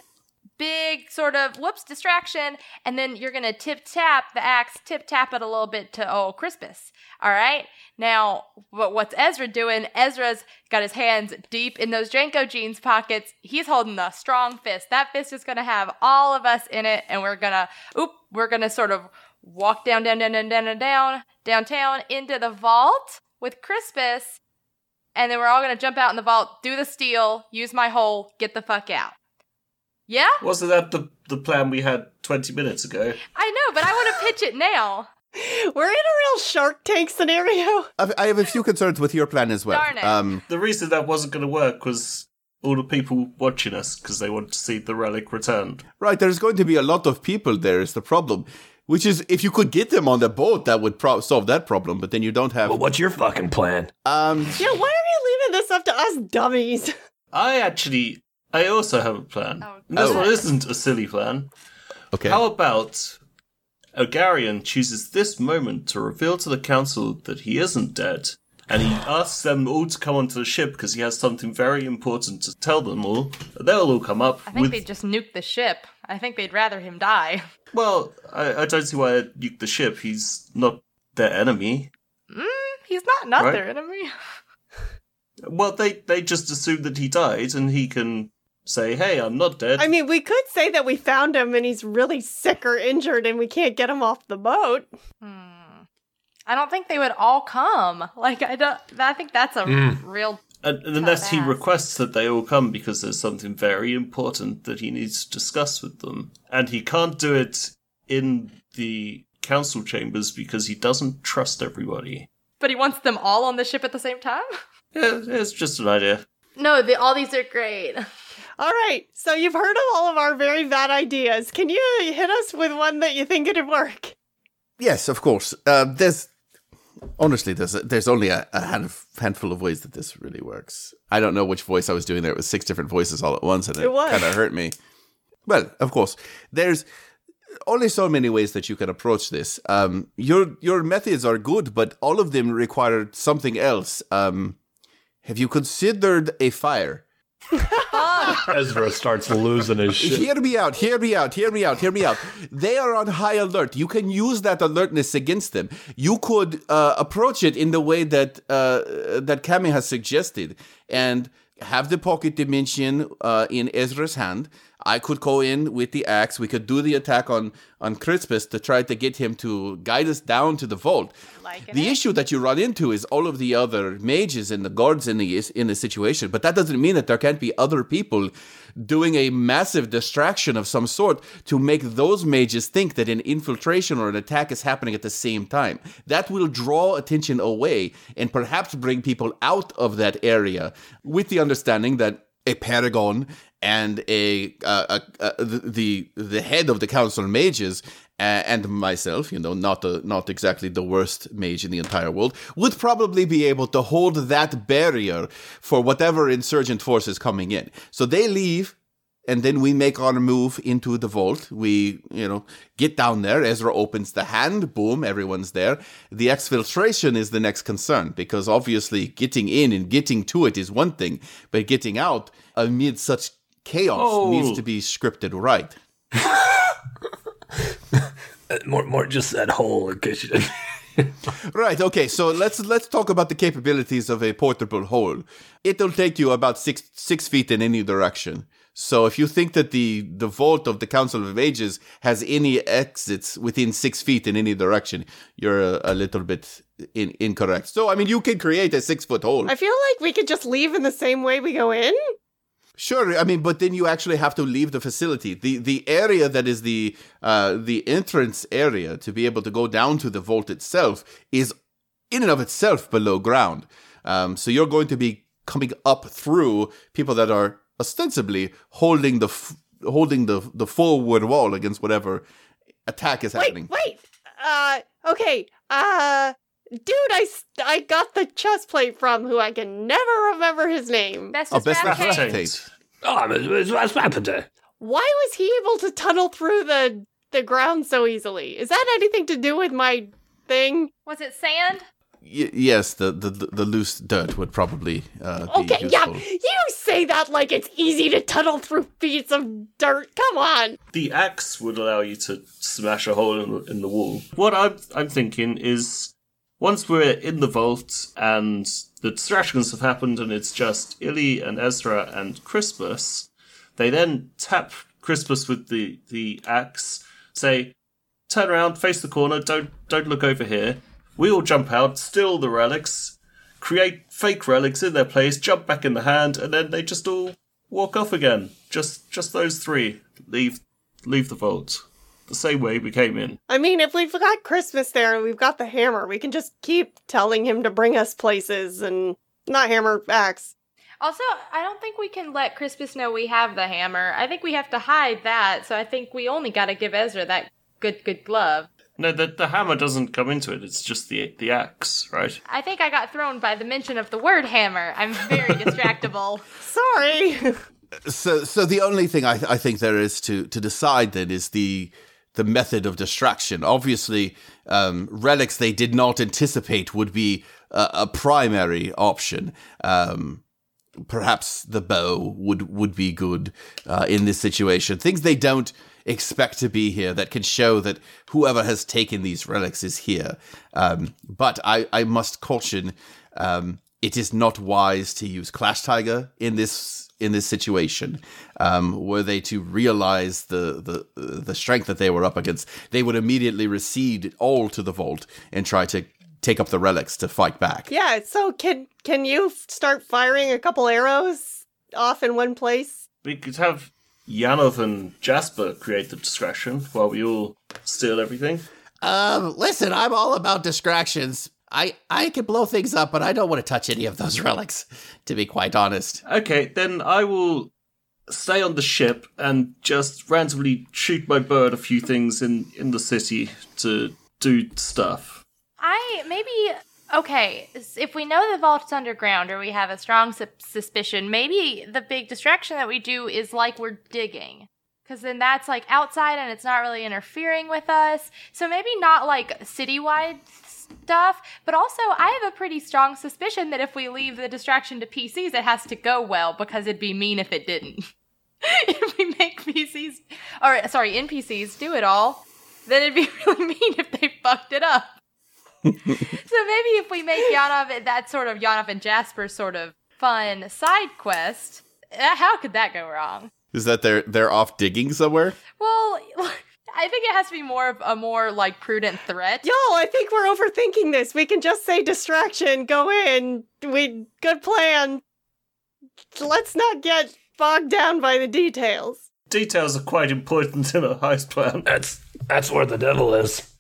big sort of whoops distraction, and then you're gonna tip tap the axe, tip tap it a little bit to old Crispus. All right. Now, what what's Ezra doing? Ezra's got his hands deep in those JNCO jeans pockets. He's holding a strong fist. That fist is gonna have all of us in it, and we're gonna oop, we're gonna sort of walk down, down, down, down, down, down, down, downtown into the vault with Crispus, and then we're all gonna jump out in the vault, do the steal, use my hole, get the fuck out. Yeah, Wasn't that the the plan we had twenty minutes ago? I know, but I want to pitch it now. We're in a real Shark Tank scenario. I I have a few concerns with your plan as well. Darn it. Um, The reason that wasn't going to work was all the people watching us because they want to see the relic returned. right, there's going to be a lot of people there. Is the problem? Which is, if you could get them on the boat, that would pro- solve that problem. But then you don't have. Well, what's your fucking plan? Um, Yeah, why are you leaving this up to us dummies? I actually, I also have a plan. Oh, And this Oh. one isn't a silly plan. okay. How about Ogarian chooses this moment to reveal to the council that he isn't dead, and he asks them all to come onto the ship because he has something very important to tell them all. They'll all come up I think with. they'd just nuke the ship. I think they'd rather him die. Well, I, I don't see why they'd nuke the ship. He's not their enemy. Mm, he's not not Right. their enemy. Well, they they just assume that he died, and he can say, "Hey, I'm not dead." I mean, we could say that we found him and he's really sick or injured and we can't get him off the boat. Hmm. I don't think they would all come. Like I don't. I think that's a Mm. real. And, and unless he requests that they all come because there's something very important that he needs to discuss with them. And he can't do it in the council chambers because he doesn't trust everybody. But he wants them all on the ship at the same time. Yeah, it's just an idea. No, the, all these are great. All right, so you've heard of all of our very bad ideas. Can you hit us with one that you think it'd work? Yes, of course. Uh, there's honestly there's there's only a, a hand handful of ways that this really works. I don't know which voice I was doing there. It was six different voices all at once, and it, It kind of hurt me. Well, of course, there's only so many ways that you can approach this. Um, your your methods are good, but all of them require something else. Um, have you considered a fire? Ezra starts losing his shit. Hear me out, hear me out, hear me out, hear me out. They are on high alert. You can use that alertness against them. You could uh, approach it in the way that uh, that Cammy has suggested and have the pocket dimension uh, in Ezra's hand. I could go in with the axe. We could do the attack on on Crispus to try to get him to guide us down to the vault. Liking the it. issue that you run into is all of the other mages and the guards in the in the situation, but that doesn't mean that there can't be other people doing a massive distraction of some sort to make those mages think that an infiltration or an attack is happening at the same time. That will draw attention away and perhaps bring people out of that area with the understanding that a paragon and a, uh, a, a the the head of the council of mages uh, and myself, you know, not the not exactly the worst mage in the entire world, would probably be able to hold that barrier for whatever insurgent force is coming in. So they leave. And then we make our move into the vault. We, you know, get down there. Ezra opens the hand. Boom, everyone's there. The exfiltration is the next concern because obviously getting in and getting to it is one thing, but getting out amid such chaos Oh. needs to oh. be scripted right. More, more, just that hole in case you didn't. Right. Okay. So let's let's talk about the capabilities of a portable hole. It'll take you about six six feet in any direction. So if you think that the the vault of the Council of Ages has any exits within six feet in any direction, you're a, a little bit in, incorrect. So I mean, you can create a six foot hole. I feel like we could just leave in the same way we go in. Sure, I mean, but then you actually have to leave the facility. the The area that is the uh, the entrance area to be able to go down to the vault itself is in and of itself below ground. Um, so you're going to be coming up through people that are ostensibly holding the f- holding the the forward wall against whatever attack is Wait, happening. wait. Uh, okay. Uh, dude, I, I got the chest plate from who I can never remember his name. Best Oh, best bad. Tate. Oh, it's, it's happened. Why was he able to tunnel through the the ground so easily? Is that anything to do with my thing? Was it sand? Y- yes, the, the the the loose dirt would probably uh, be Okay, yeah, you say that like it's easy to tunnel through feet of dirt. Come on. The axe would allow you to smash a hole in the, in the wall. What I'm, I'm thinking is once we're in the vault and the distractions have happened and it's just Illy and Ezra and Crispus, they then tap Crispus with the, the axe, say, turn around, face the corner, don't don't look over here. We all jump out, steal the relics, create fake relics in their place, jump back in the hand, and then they just all walk off again. Just just those three leave leave the vault the same way we came in. I mean, if we've got Crispus there and we've got the hammer, we can just keep telling him to bring us places and not hammer axe. Also, I don't think we can let Crispus know we have the hammer. I think we have to hide that. So I think we only got to give Ezra that good, good glove. No, the the hammer doesn't come into it. It's just the the axe, right? I think I got thrown by the mention of the word hammer. I'm very distractible. Sorry. So, so the only thing I, I think there is to to decide then is the the method of distraction. Obviously, um, relics they did not anticipate would be a, a primary option. Um, perhaps the bow would would be good uh, in this situation. Things they don't expect to be here that can show that whoever has taken these relics is here. Um, but I, I must caution, um, it is not wise to use Clash Tiger in this in this situation. Um, were they to realize the, the the strength that they were up against, they would immediately recede all to the vault and try to take up the relics to fight back. yeah, so can can you start firing a couple arrows off in one place? We could have Yanov and Jasper create the distraction while we all steal everything. Um, listen, I'm all about distractions. I I can blow things up, but I don't want to touch any of those relics, to be quite honest. Okay, then I will stay on the ship and just randomly shoot my bow at a few things in in the city to do stuff. I maybe okay. If we know the vault's underground, or we have a strong su- suspicion, maybe the big distraction that we do is like we're digging, because then that's like outside and it's not really interfering with us. So maybe not like citywide stuff, but also I have a pretty strong suspicion that if we leave the distraction to PCs, it has to go well because it'd be mean if it didn't. if we make PCs or sorry NPCs do it all, then it'd be really mean if they fucked it up. So maybe if we make Yanov that sort of Yanov and Jasper sort of fun side quest, uh, how could that go wrong? Is that they're they're off digging somewhere? Well, I think it has to be more of a more like prudent threat. Y'all, I think we're overthinking this. We can just say distraction, go in. We good plan. Let's not get bogged down by the details. Details are quite important in a heist plan. That's that's where the devil is.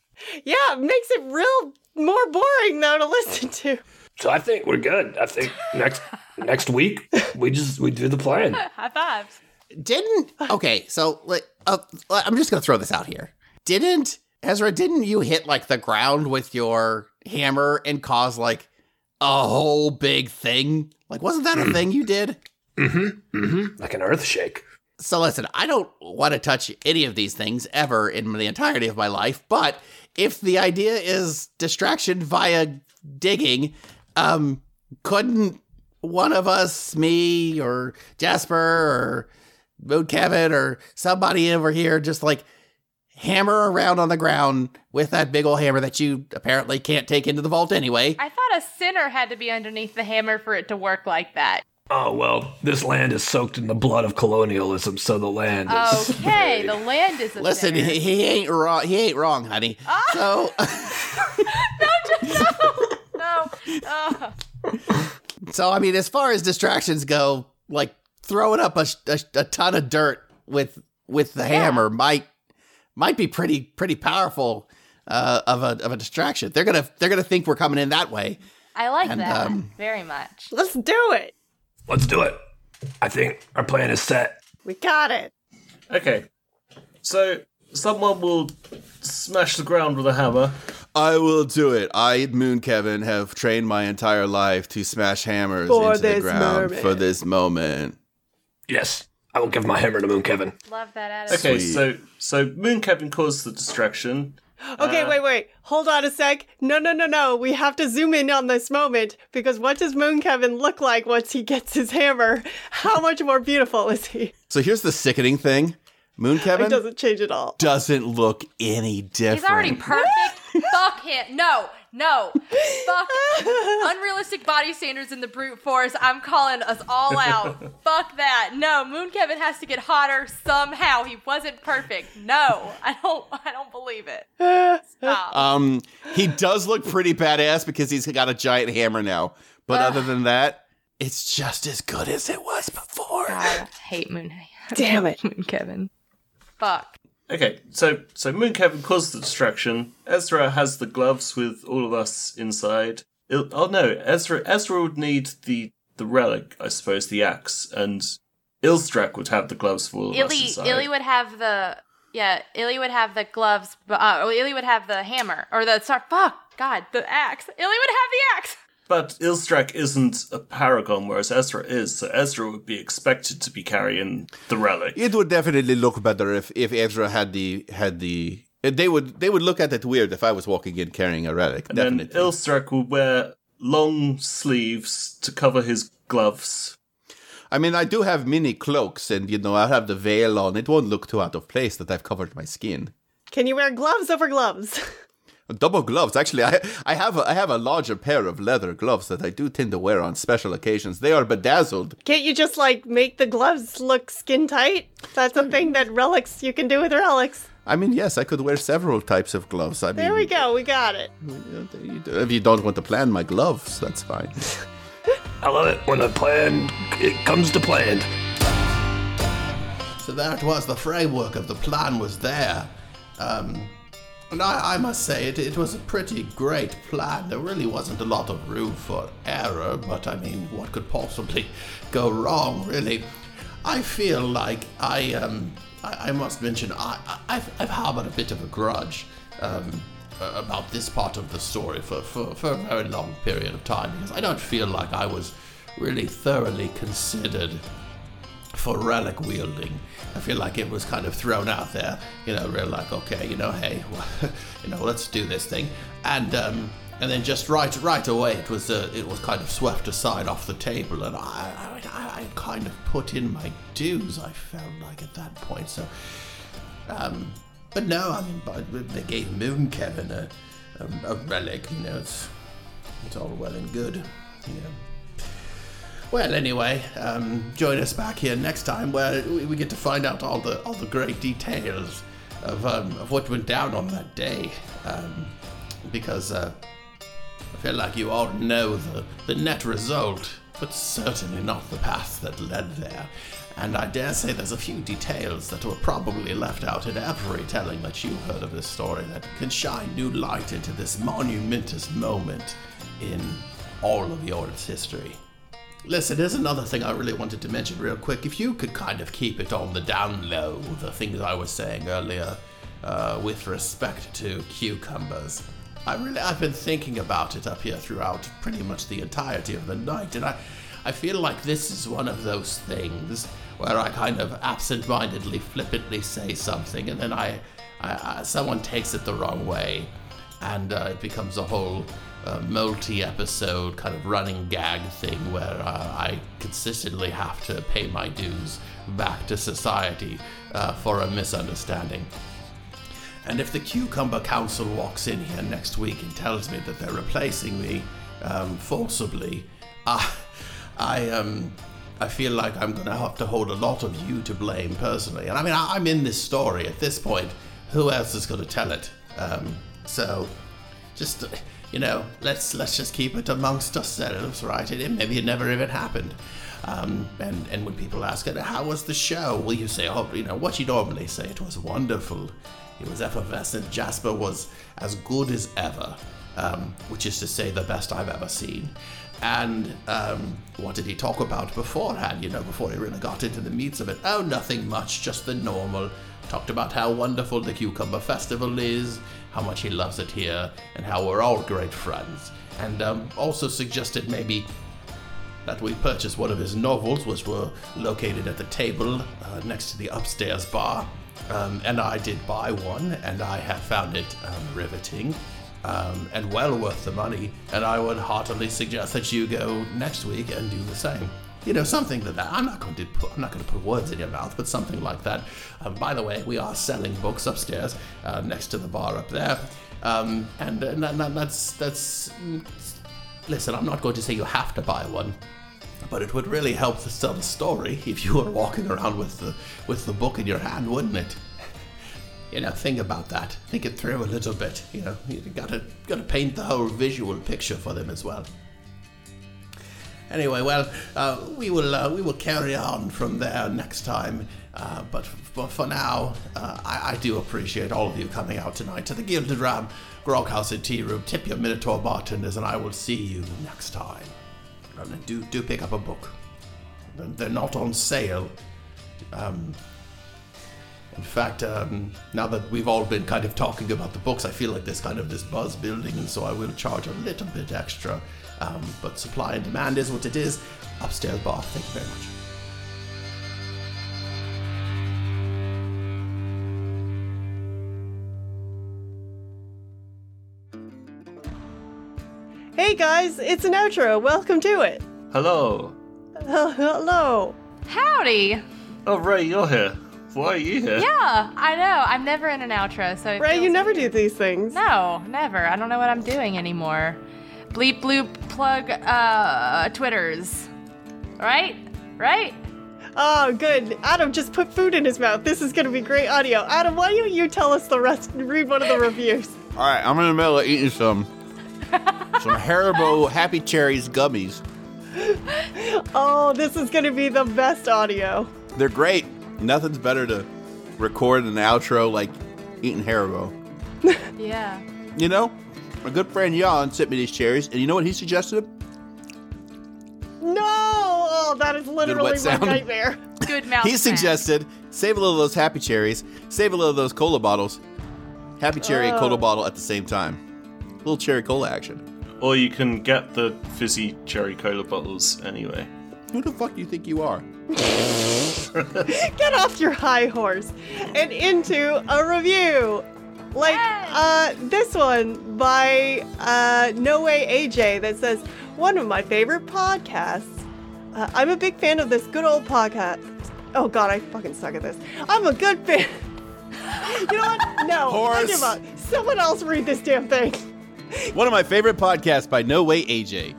Yeah, it makes it real more boring though to listen to. So I think we're good. I think next next week we just we do the plan. High fives. Didn't okay? So like, uh, I'm just gonna throw this out here. Didn't Ezra? Didn't you hit like the ground with your hammer and cause like a whole big thing? Like, wasn't that a thing you did? Mm-hmm. Like an earth shake. So listen, I don't want to touch any of these things ever in the entirety of my life, but if the idea is distraction via digging, um, couldn't one of us, me or Jasper or Moon Kevin or somebody over here just like hammer around on the ground with that big old hammer that you apparently can't take into the vault anyway? I thought a sinner had to be underneath the hammer for it to work like that. Oh well, this land is soaked in the blood of colonialism, so the land is. Okay, the land is a Listen, sinner. he, he ain't wrong. He ain't wrong, honey. So. no. Uh, So I mean, as far as distractions go, like throwing up a, a, a ton of dirt with with the hammer might might be pretty pretty powerful uh, of a of a distraction. They're gonna they're gonna think we're coming in that way. I like And, that um, very much. Let's do it. Let's do it. I think our plan is set. We got it. Okay, so someone will smash the ground with a hammer. I will do it. I, Moon Kevin, have trained my entire life to smash hammers For into the ground moment. for this moment. Yes, I will give my hammer to Moon Kevin. Love that attitude. Okay, Sweet. so so Moon Kevin caused the distraction. Okay, Uh, wait, wait. Hold on a sec. No, no, no, no. We have to zoom in on this moment because what does Moon Kevin look like once he gets his hammer? How much more beautiful is he? So here's the sickening thing: Moon It Kevin doesn't change at all. doesn't look any different. He's already perfect. Fuck him. No, no. Fuck unrealistic body standards in the brute force. I'm calling us all out. Fuck that. No, Moon Kevin has to get hotter somehow. He wasn't perfect. No, I don't. I don't believe it. Stop. Um, he does look pretty badass because he's got a giant hammer now. But other than that, it's just as good as it was before. God, I hate Moon. Damn it. Moon Kevin. Fuck. Okay, so so Moon Kevin caused the distraction. Ezra has the gloves with all of us inside. Il- oh no, Ezra Ezra would need the the relic, I suppose, the axe, and Ilstrak would have the gloves for all of us Illy, inside. Illy would have the Yeah, Illy would have the gloves, but uh, Illy would have the hammer or the sorry, fuck, God, the axe. Illy would have the axe. But Ilstrak isn't a paragon, whereas Ezra is, so Ezra would be expected to be carrying the relic. It would definitely look better if, if Ezra had the had the. They would they would look at it weird if I was walking in carrying a relic. And definitely. then Ilstrak would wear long sleeves to cover his gloves. I mean, I do have mini cloaks, and you know, I have the veil on. It won't look too out of place that I've covered my skin. Can you wear gloves over gloves? Double gloves. Actually, I I have a, I have a larger pair of leather gloves that I do tend to wear on special occasions. They are bedazzled. Can't you just like make the gloves look skin tight? That's a thing that relics you can do with relics. I mean, yes, I could wear several types of gloves. I mean, There we go. We got it. If you don't want to plan my gloves, that's fine. I love it when a plan it comes to plan. So there it was. The framework of the plan was there. Um, and I, I must say, it, it was a pretty great plan. There really wasn't a lot of room for error, but I mean, what could possibly go wrong, really? I feel like I, um, I, I must mention, I, I've, I've harbored a bit of a grudge um, about this part of the story for, for, for a very long period of time because I don't feel like I was really thoroughly considered for relic wielding. I feel like it was kind of thrown out there, you know, real like, okay, you know, hey, you know, let's do this thing, and um, and then just right right away it was uh, it was kind of swept aside off the table, and I, I I kind of put in my dues. I felt like at that point, so. Um, but no, I mean, they gave Moon Kevin a, a, a relic, you know, it's, it's all well and good, you know. Well, anyway, um, join us back here next time where we, get to find out all the all the great details of um, of what went down on that day. Um, because uh, I feel like you all know the, the net result, but certainly not the path that led there. And I dare say there's a few details that were probably left out in every telling that you heard of this story that can shine new light into this monumentous moment in all of Yord's history. Listen, there's another thing I really wanted to mention real quick. If you could kind of keep it on the down low, the things I was saying earlier uh, with respect to cucumbers. I really, I've been thinking about it up here throughout pretty much the entirety of the night, and I, I feel like this is one of those things where I kind of absent-mindedly, flippantly say something, and then I, I, I someone takes it the wrong way, and uh, it becomes a whole uh, multi-episode kind of running gag thing where uh, I consistently have to pay my dues back to society uh, for a misunderstanding. And if the Cucumber Council walks in here next week and tells me that they're replacing me um, forcibly, I, I, um, I feel like I'm going to have to hold a lot of you to blame personally. And I mean, I, I'm in this story at this point. Who else is going to tell it? Um, so, just you know, let's let's just keep it amongst ourselves, right? It, maybe it never even happened. Um, and and when people ask how was the show? Will you say, oh, you know, what you normally say? It was wonderful. It was effervescent. Jasper was as good as ever, um, which is to say, the best I've ever seen. And um, what did he talk about beforehand? You know, before he really got into the meats of it? Oh, nothing much, just the normal. Talked about how wonderful the Cucumber Festival is, how much he loves it here, and how we're all great friends. And um, also suggested maybe that we purchase one of his novels, which were located at the table uh, next to the upstairs bar. Um, and I did buy one, and I have found it um, riveting um, and well worth the money. And I would heartily suggest that you go next week and do the same. You know, something like that. I'm not going to put, I'm not going to put words in your mouth, but something like that. Um, by the way, we are selling books upstairs, uh, next to the bar up there. Um, and uh, that, that- that's that's. mm, Listen, I'm not going to say you have to buy one, but it would really help to tell the story if you were walking around with the with the book in your hand, wouldn't it? You know, think about that. Think it through a little bit. You know, you gotta gotta paint the whole visual picture for them as well. Anyway, well, uh, we will uh, we will carry on from there next time. Uh, but, f- but for now, uh, I, I do appreciate all of you coming out tonight to the Gilded Ram Grog House and Tea Room. Tip your Minotaur bartenders, and I will see you next time. And do do pick up a book. They're- not on sale. Um, In fact, um, now that we've all been kind of talking about the books, I feel like there's kind of this buzz building, and so I will charge a little bit extra. Um, but supply and demand is what it is. Upstairs bar. Thank you very much. Hey guys, it's an outro. Welcome to it. Hello. Uh, hello. Howdy. Oh, Ray, you're here. Why are you here? Yeah, I know. I'm never in an outro, so Ray, you never weird. do these things. No, never. I don't know what I'm doing anymore. Bleep bloop plug uh Twitters. Right? Right? Oh, good. Adam just put food in his mouth. This is going to be great audio. Adam, why don't you tell us the rest? Read one of the reviews. All right, I'm in the middle of eating some some Haribo Happy Cherries gummies. Oh, this is going to be the best audio. They're great. Nothing's better to record an outro like eating Haribo. Yeah. You know, my good friend Jan sent me these cherries, and you know what he suggested? No! Oh, that is literally my sound. nightmare. Good mouth. He sound. suggested save a little of those happy cherries, save a little of those cola bottles. Happy cherry and cola Oh. bottle at the same time. little cherry cola action. Or you can get the fizzy cherry cola bottles anyway. Who the fuck do you think you are? Get off your high horse and into a review. Like uh, this one by uh, No Way AJ that says, one of my favorite podcasts. Uh, I'm a big fan of this good old podcast. Oh god, I fucking suck at this. I'm a good fan. you know what? No. I Horse. give up. Someone else read this damn thing. One of my favorite podcasts by No Way AJ.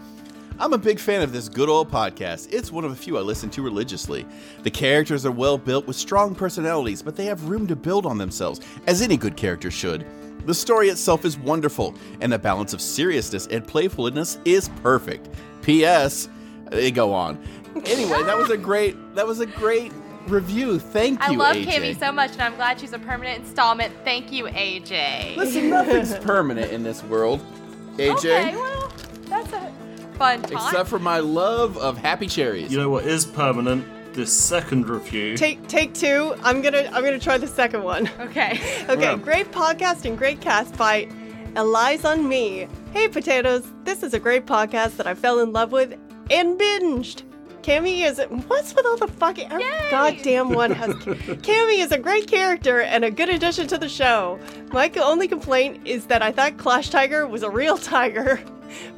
I'm a big fan of this good old podcast. It's one of a few I listen to religiously. The characters are well built with strong personalities, but they have room to build on themselves, as any good character should. The story itself is wonderful, and the balance of seriousness and playfulness is perfect. P.S. They go on. Anyway, that was a great that was a great review. Thank you. I love AJ. Cammy so much, and I'm glad she's a permanent installment. Thank you, AJ. Listen, nothing's permanent in this world, AJ. Okay, well, that's a fun time. Except for my love of happy cherries. You know what is permanent? This second review. Take take two. I'm gonna I'm gonna try the second one. okay. Okay, Yeah. great podcast and great cast by Eliza on Me. Hey, potatoes. This is a great podcast that I fell in love with and binged. Cammy is what's with all the fucking every Yay! goddamn one has Cammy is a great character and a good addition to the show. My only complaint is that I thought Clash Tiger was a real tiger.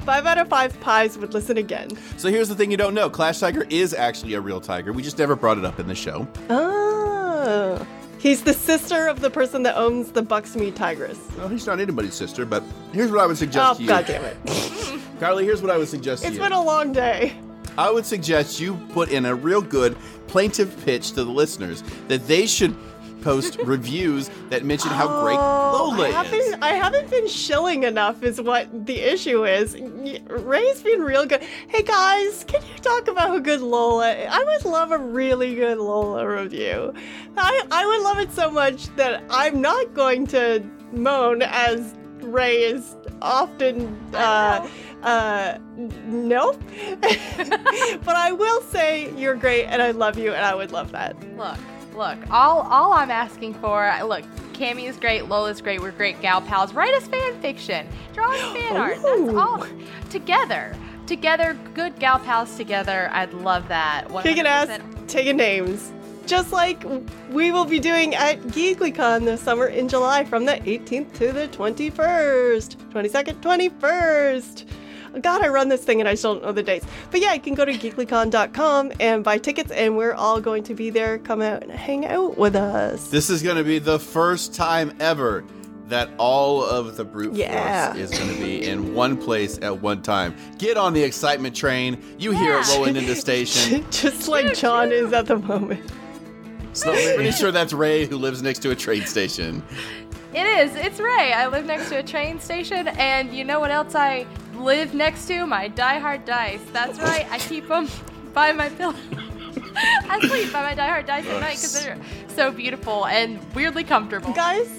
Five out of five pies would listen again. So here's the thing you don't know Clash Tiger is actually a real tiger. We just never brought it up in the show. Oh. He's the sister of the person that owns the Bucksmead Tigress. Well, he's not anybody's sister, but here's what I would suggest Oh, to you. god damn it. Carly, here's what I would suggest It's to you. It's been a long day. I would suggest you put in a real good plaintive pitch to the listeners that they should post reviews that mention how great Oh, Lola I haven't, is. I haven't been shilling enough, is what the issue is. Ray's been real good. Hey guys, can you talk about how good Lola? is? I would love a really good Lola review. I I would love it so much that I'm not going to moan as Ray is often. Uh, uh, nope. but I will say you're great, and I love you, and I would love that. Look, look. All all I'm asking for, look, Cammy is great, Lola's great, we're great gal pals. Write us fan fiction. Draw us fan art. That's all. Together. Together, good gal pals together. I'd love that. Kicking ass, 100%. taking names. Just like we will be doing at GeeklyCon this summer in July from the 18th to the 21st. 22nd, 21st. God, I run this thing and I still don't know the dates. But yeah, you can go to geeklycon.com and buy tickets, and we're all going to be there. Come out and hang out with us. This is going to be the first time ever that all of the brute Yeah. force is going to be in one place at one time. Get on the excitement train. You hear it Yeah. rolling into station. Just like John is at the moment. It's not Pretty sure that's Ray who lives next to a train station. It is. It's Ray. I live next to a train station, and you know what else I live next to? My Die Hard dice. That's right. I keep them by my pillow. I sleep by my Die Hard dice at night because they're so beautiful and weirdly comfortable. Guys,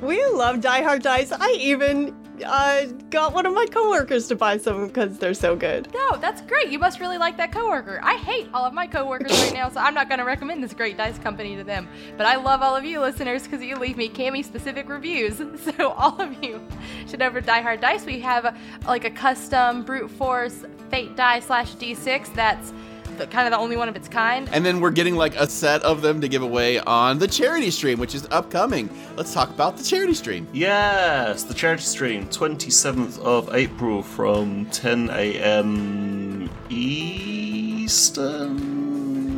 we love Die Hard Dice. I even uh, got one of my coworkers to buy some because they're so good. No, that's great. You must really like that coworker. I hate all of my coworkers right now, so I'm not going to recommend this great dice company to them. But I love all of you listeners because you leave me Cammy specific reviews. So all of you should over Die Hard Dice. We have like a custom brute force fate die slash d6 that's the, kind of the only one of its kind. And then we're getting like a set of them to give away on the charity stream, which is upcoming. Let's talk about the charity stream. Yes, the charity stream, 27th of April from 10 a.m. Eastern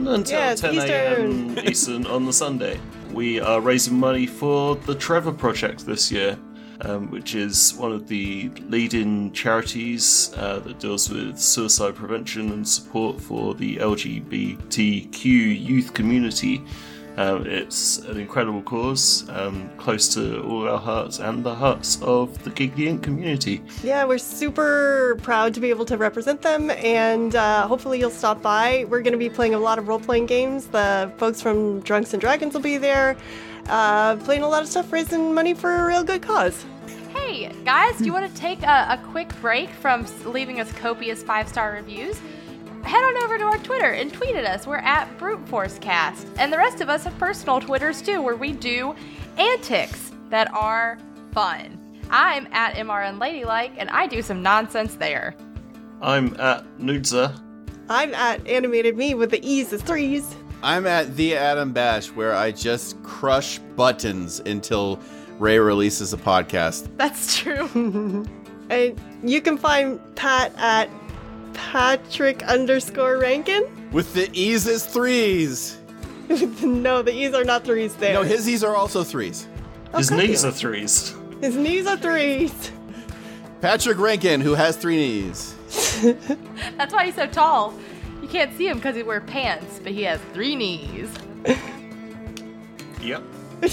until Yeah, it's 10 a.m. Eastern. Eastern on the Sunday. We are raising money for the Trevor Project this year, um, which is one of the leading charities uh, that deals with suicide prevention and support for the LGBTQ youth community. Um, it's an incredible cause, um, close to all our hearts and the hearts of the Geekly Inc. community. Yeah, we're super proud to be able to represent them, and uh, hopefully you'll stop by. We're going to be playing a lot of role playing games. The folks from Drunks and Dragons will be there, uh, playing a lot of stuff, raising money for a real good cause. Hey, guys, do you want to take a, a quick break from leaving us copious five star reviews? Head on over to our Twitter and tweet at us. We're at Brute Force Cast. And the rest of us have personal Twitters too, where we do antics that are fun. I'm at MRN Ladylike, and I do some nonsense there. I'm at Nudza. I'm at Animated Me with the E's as threes. I'm at the Adam Bash, where I just crush buttons until Ray releases a podcast. That's true. And you can find Pat at Patrick underscore Rankin. With the E's as threes. no, the E's are not threes there. No, his E's are also threes. His Okay. knees are threes. His knees are threes. Patrick Rankin, who has three knees. That's why he's so tall. You can't see him because he wears pants, but he has three knees. Yep.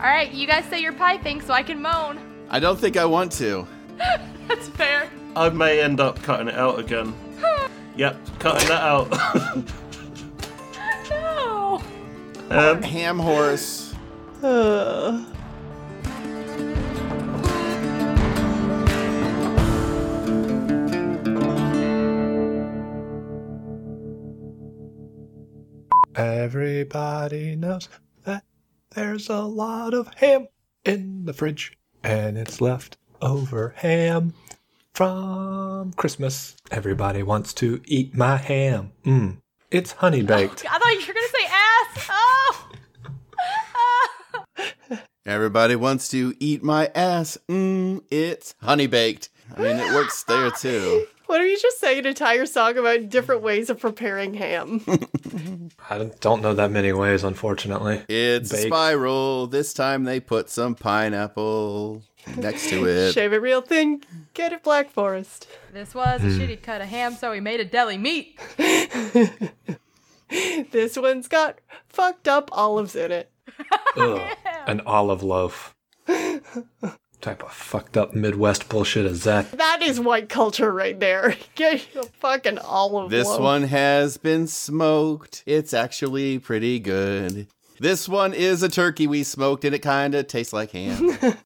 All right, you guys say you're piping so I can moan. I don't think I want to. That's fair. I may end up cutting it out again. yep, cutting that out. No. um, Ham horse. Uh, Everybody knows that there's a lot of ham in the fridge, and it's left over ham from Christmas. Everybody wants to eat my ham. Mmm. It's honey oh, baked. I thought you were gonna say ass. Oh. Everybody wants to eat my ass. Mmm, it's honey baked. I mean, it works there too. What are you just saying to tie your song about different ways of preparing ham? I don't- don't know that many ways, unfortunately. It's a spiral. This time they put some pineapple next to it. Shave it real thin, get it Black Forest. This was a shitty cut of ham, so we made a deli meat. This one's got fucked up olives in it. Ugh. An olive loaf. Type of fucked up Midwest bullshit is that? That is white culture right there. Get you a fucking olive This loaf. one has been smoked. It's actually pretty good. This one is a turkey we smoked and it kind of tastes like ham.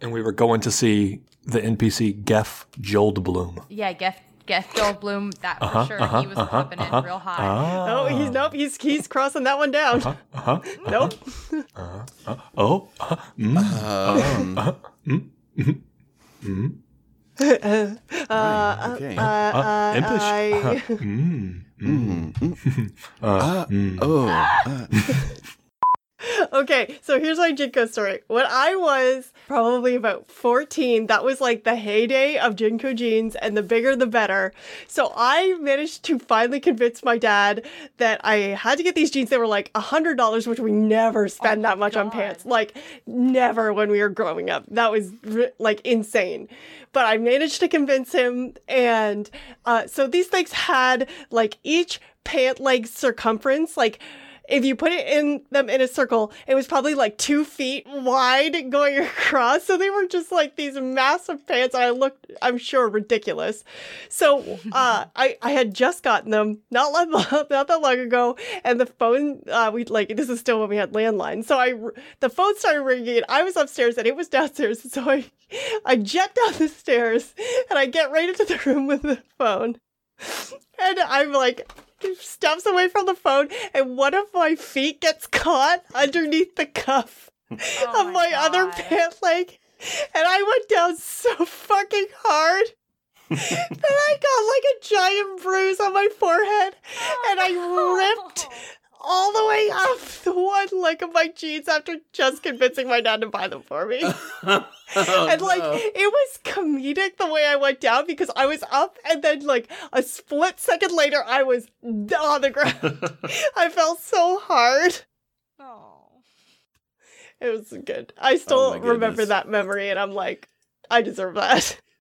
And we were going to see the NPC Geff Joldblum. Yeah, Geff Geff Goldblum, that for Uh-huh, sure. uh-huh, he was uh-huh, popping uh-huh. it real high. Ah. Oh, he's nope. He's he's crossing that one down. Uh-huh. Nope. Oh. Uh, mm, Um, uh, okay. uh, uh, impish. I- oh, uh, okay, so here's my JNCO story. When I was probably about 14, that was like the heyday of JNCO jeans, and the bigger the better. So I managed to finally convince my dad that I had to get these jeans. They were like $100, which we never spend that much on pants. Like, never when we were growing up. That was like insane. But I managed to convince him, and uh, so these things had like each pant leg circumference, like if you put it in them in a circle, it was probably like two feet wide going across. So they were just like these massive pants. I looked, I'm sure, ridiculous. So uh, I, I had just gotten them not, long, not that long ago. And the phone, uh, we like, this is still when we had landlines. So I, the phone started ringing. I was upstairs and it was downstairs. So I, I jet down the stairs and I get right into the room with the phone. And I'm like, steps away from the phone, and one of my feet gets caught underneath the cuff Oh of my, other pant leg. And I went down so fucking hard that I got like a giant bruise on my forehead. And I oh, ripped all the way up the one leg of my jeans after just convincing my dad to buy them for me. and like it was comedic the way I went down because I was up and then like a split second later I was on the ground. I felt so hard. Oh. It was good. I oh still Oh remember that memory and I'm like, I deserve that.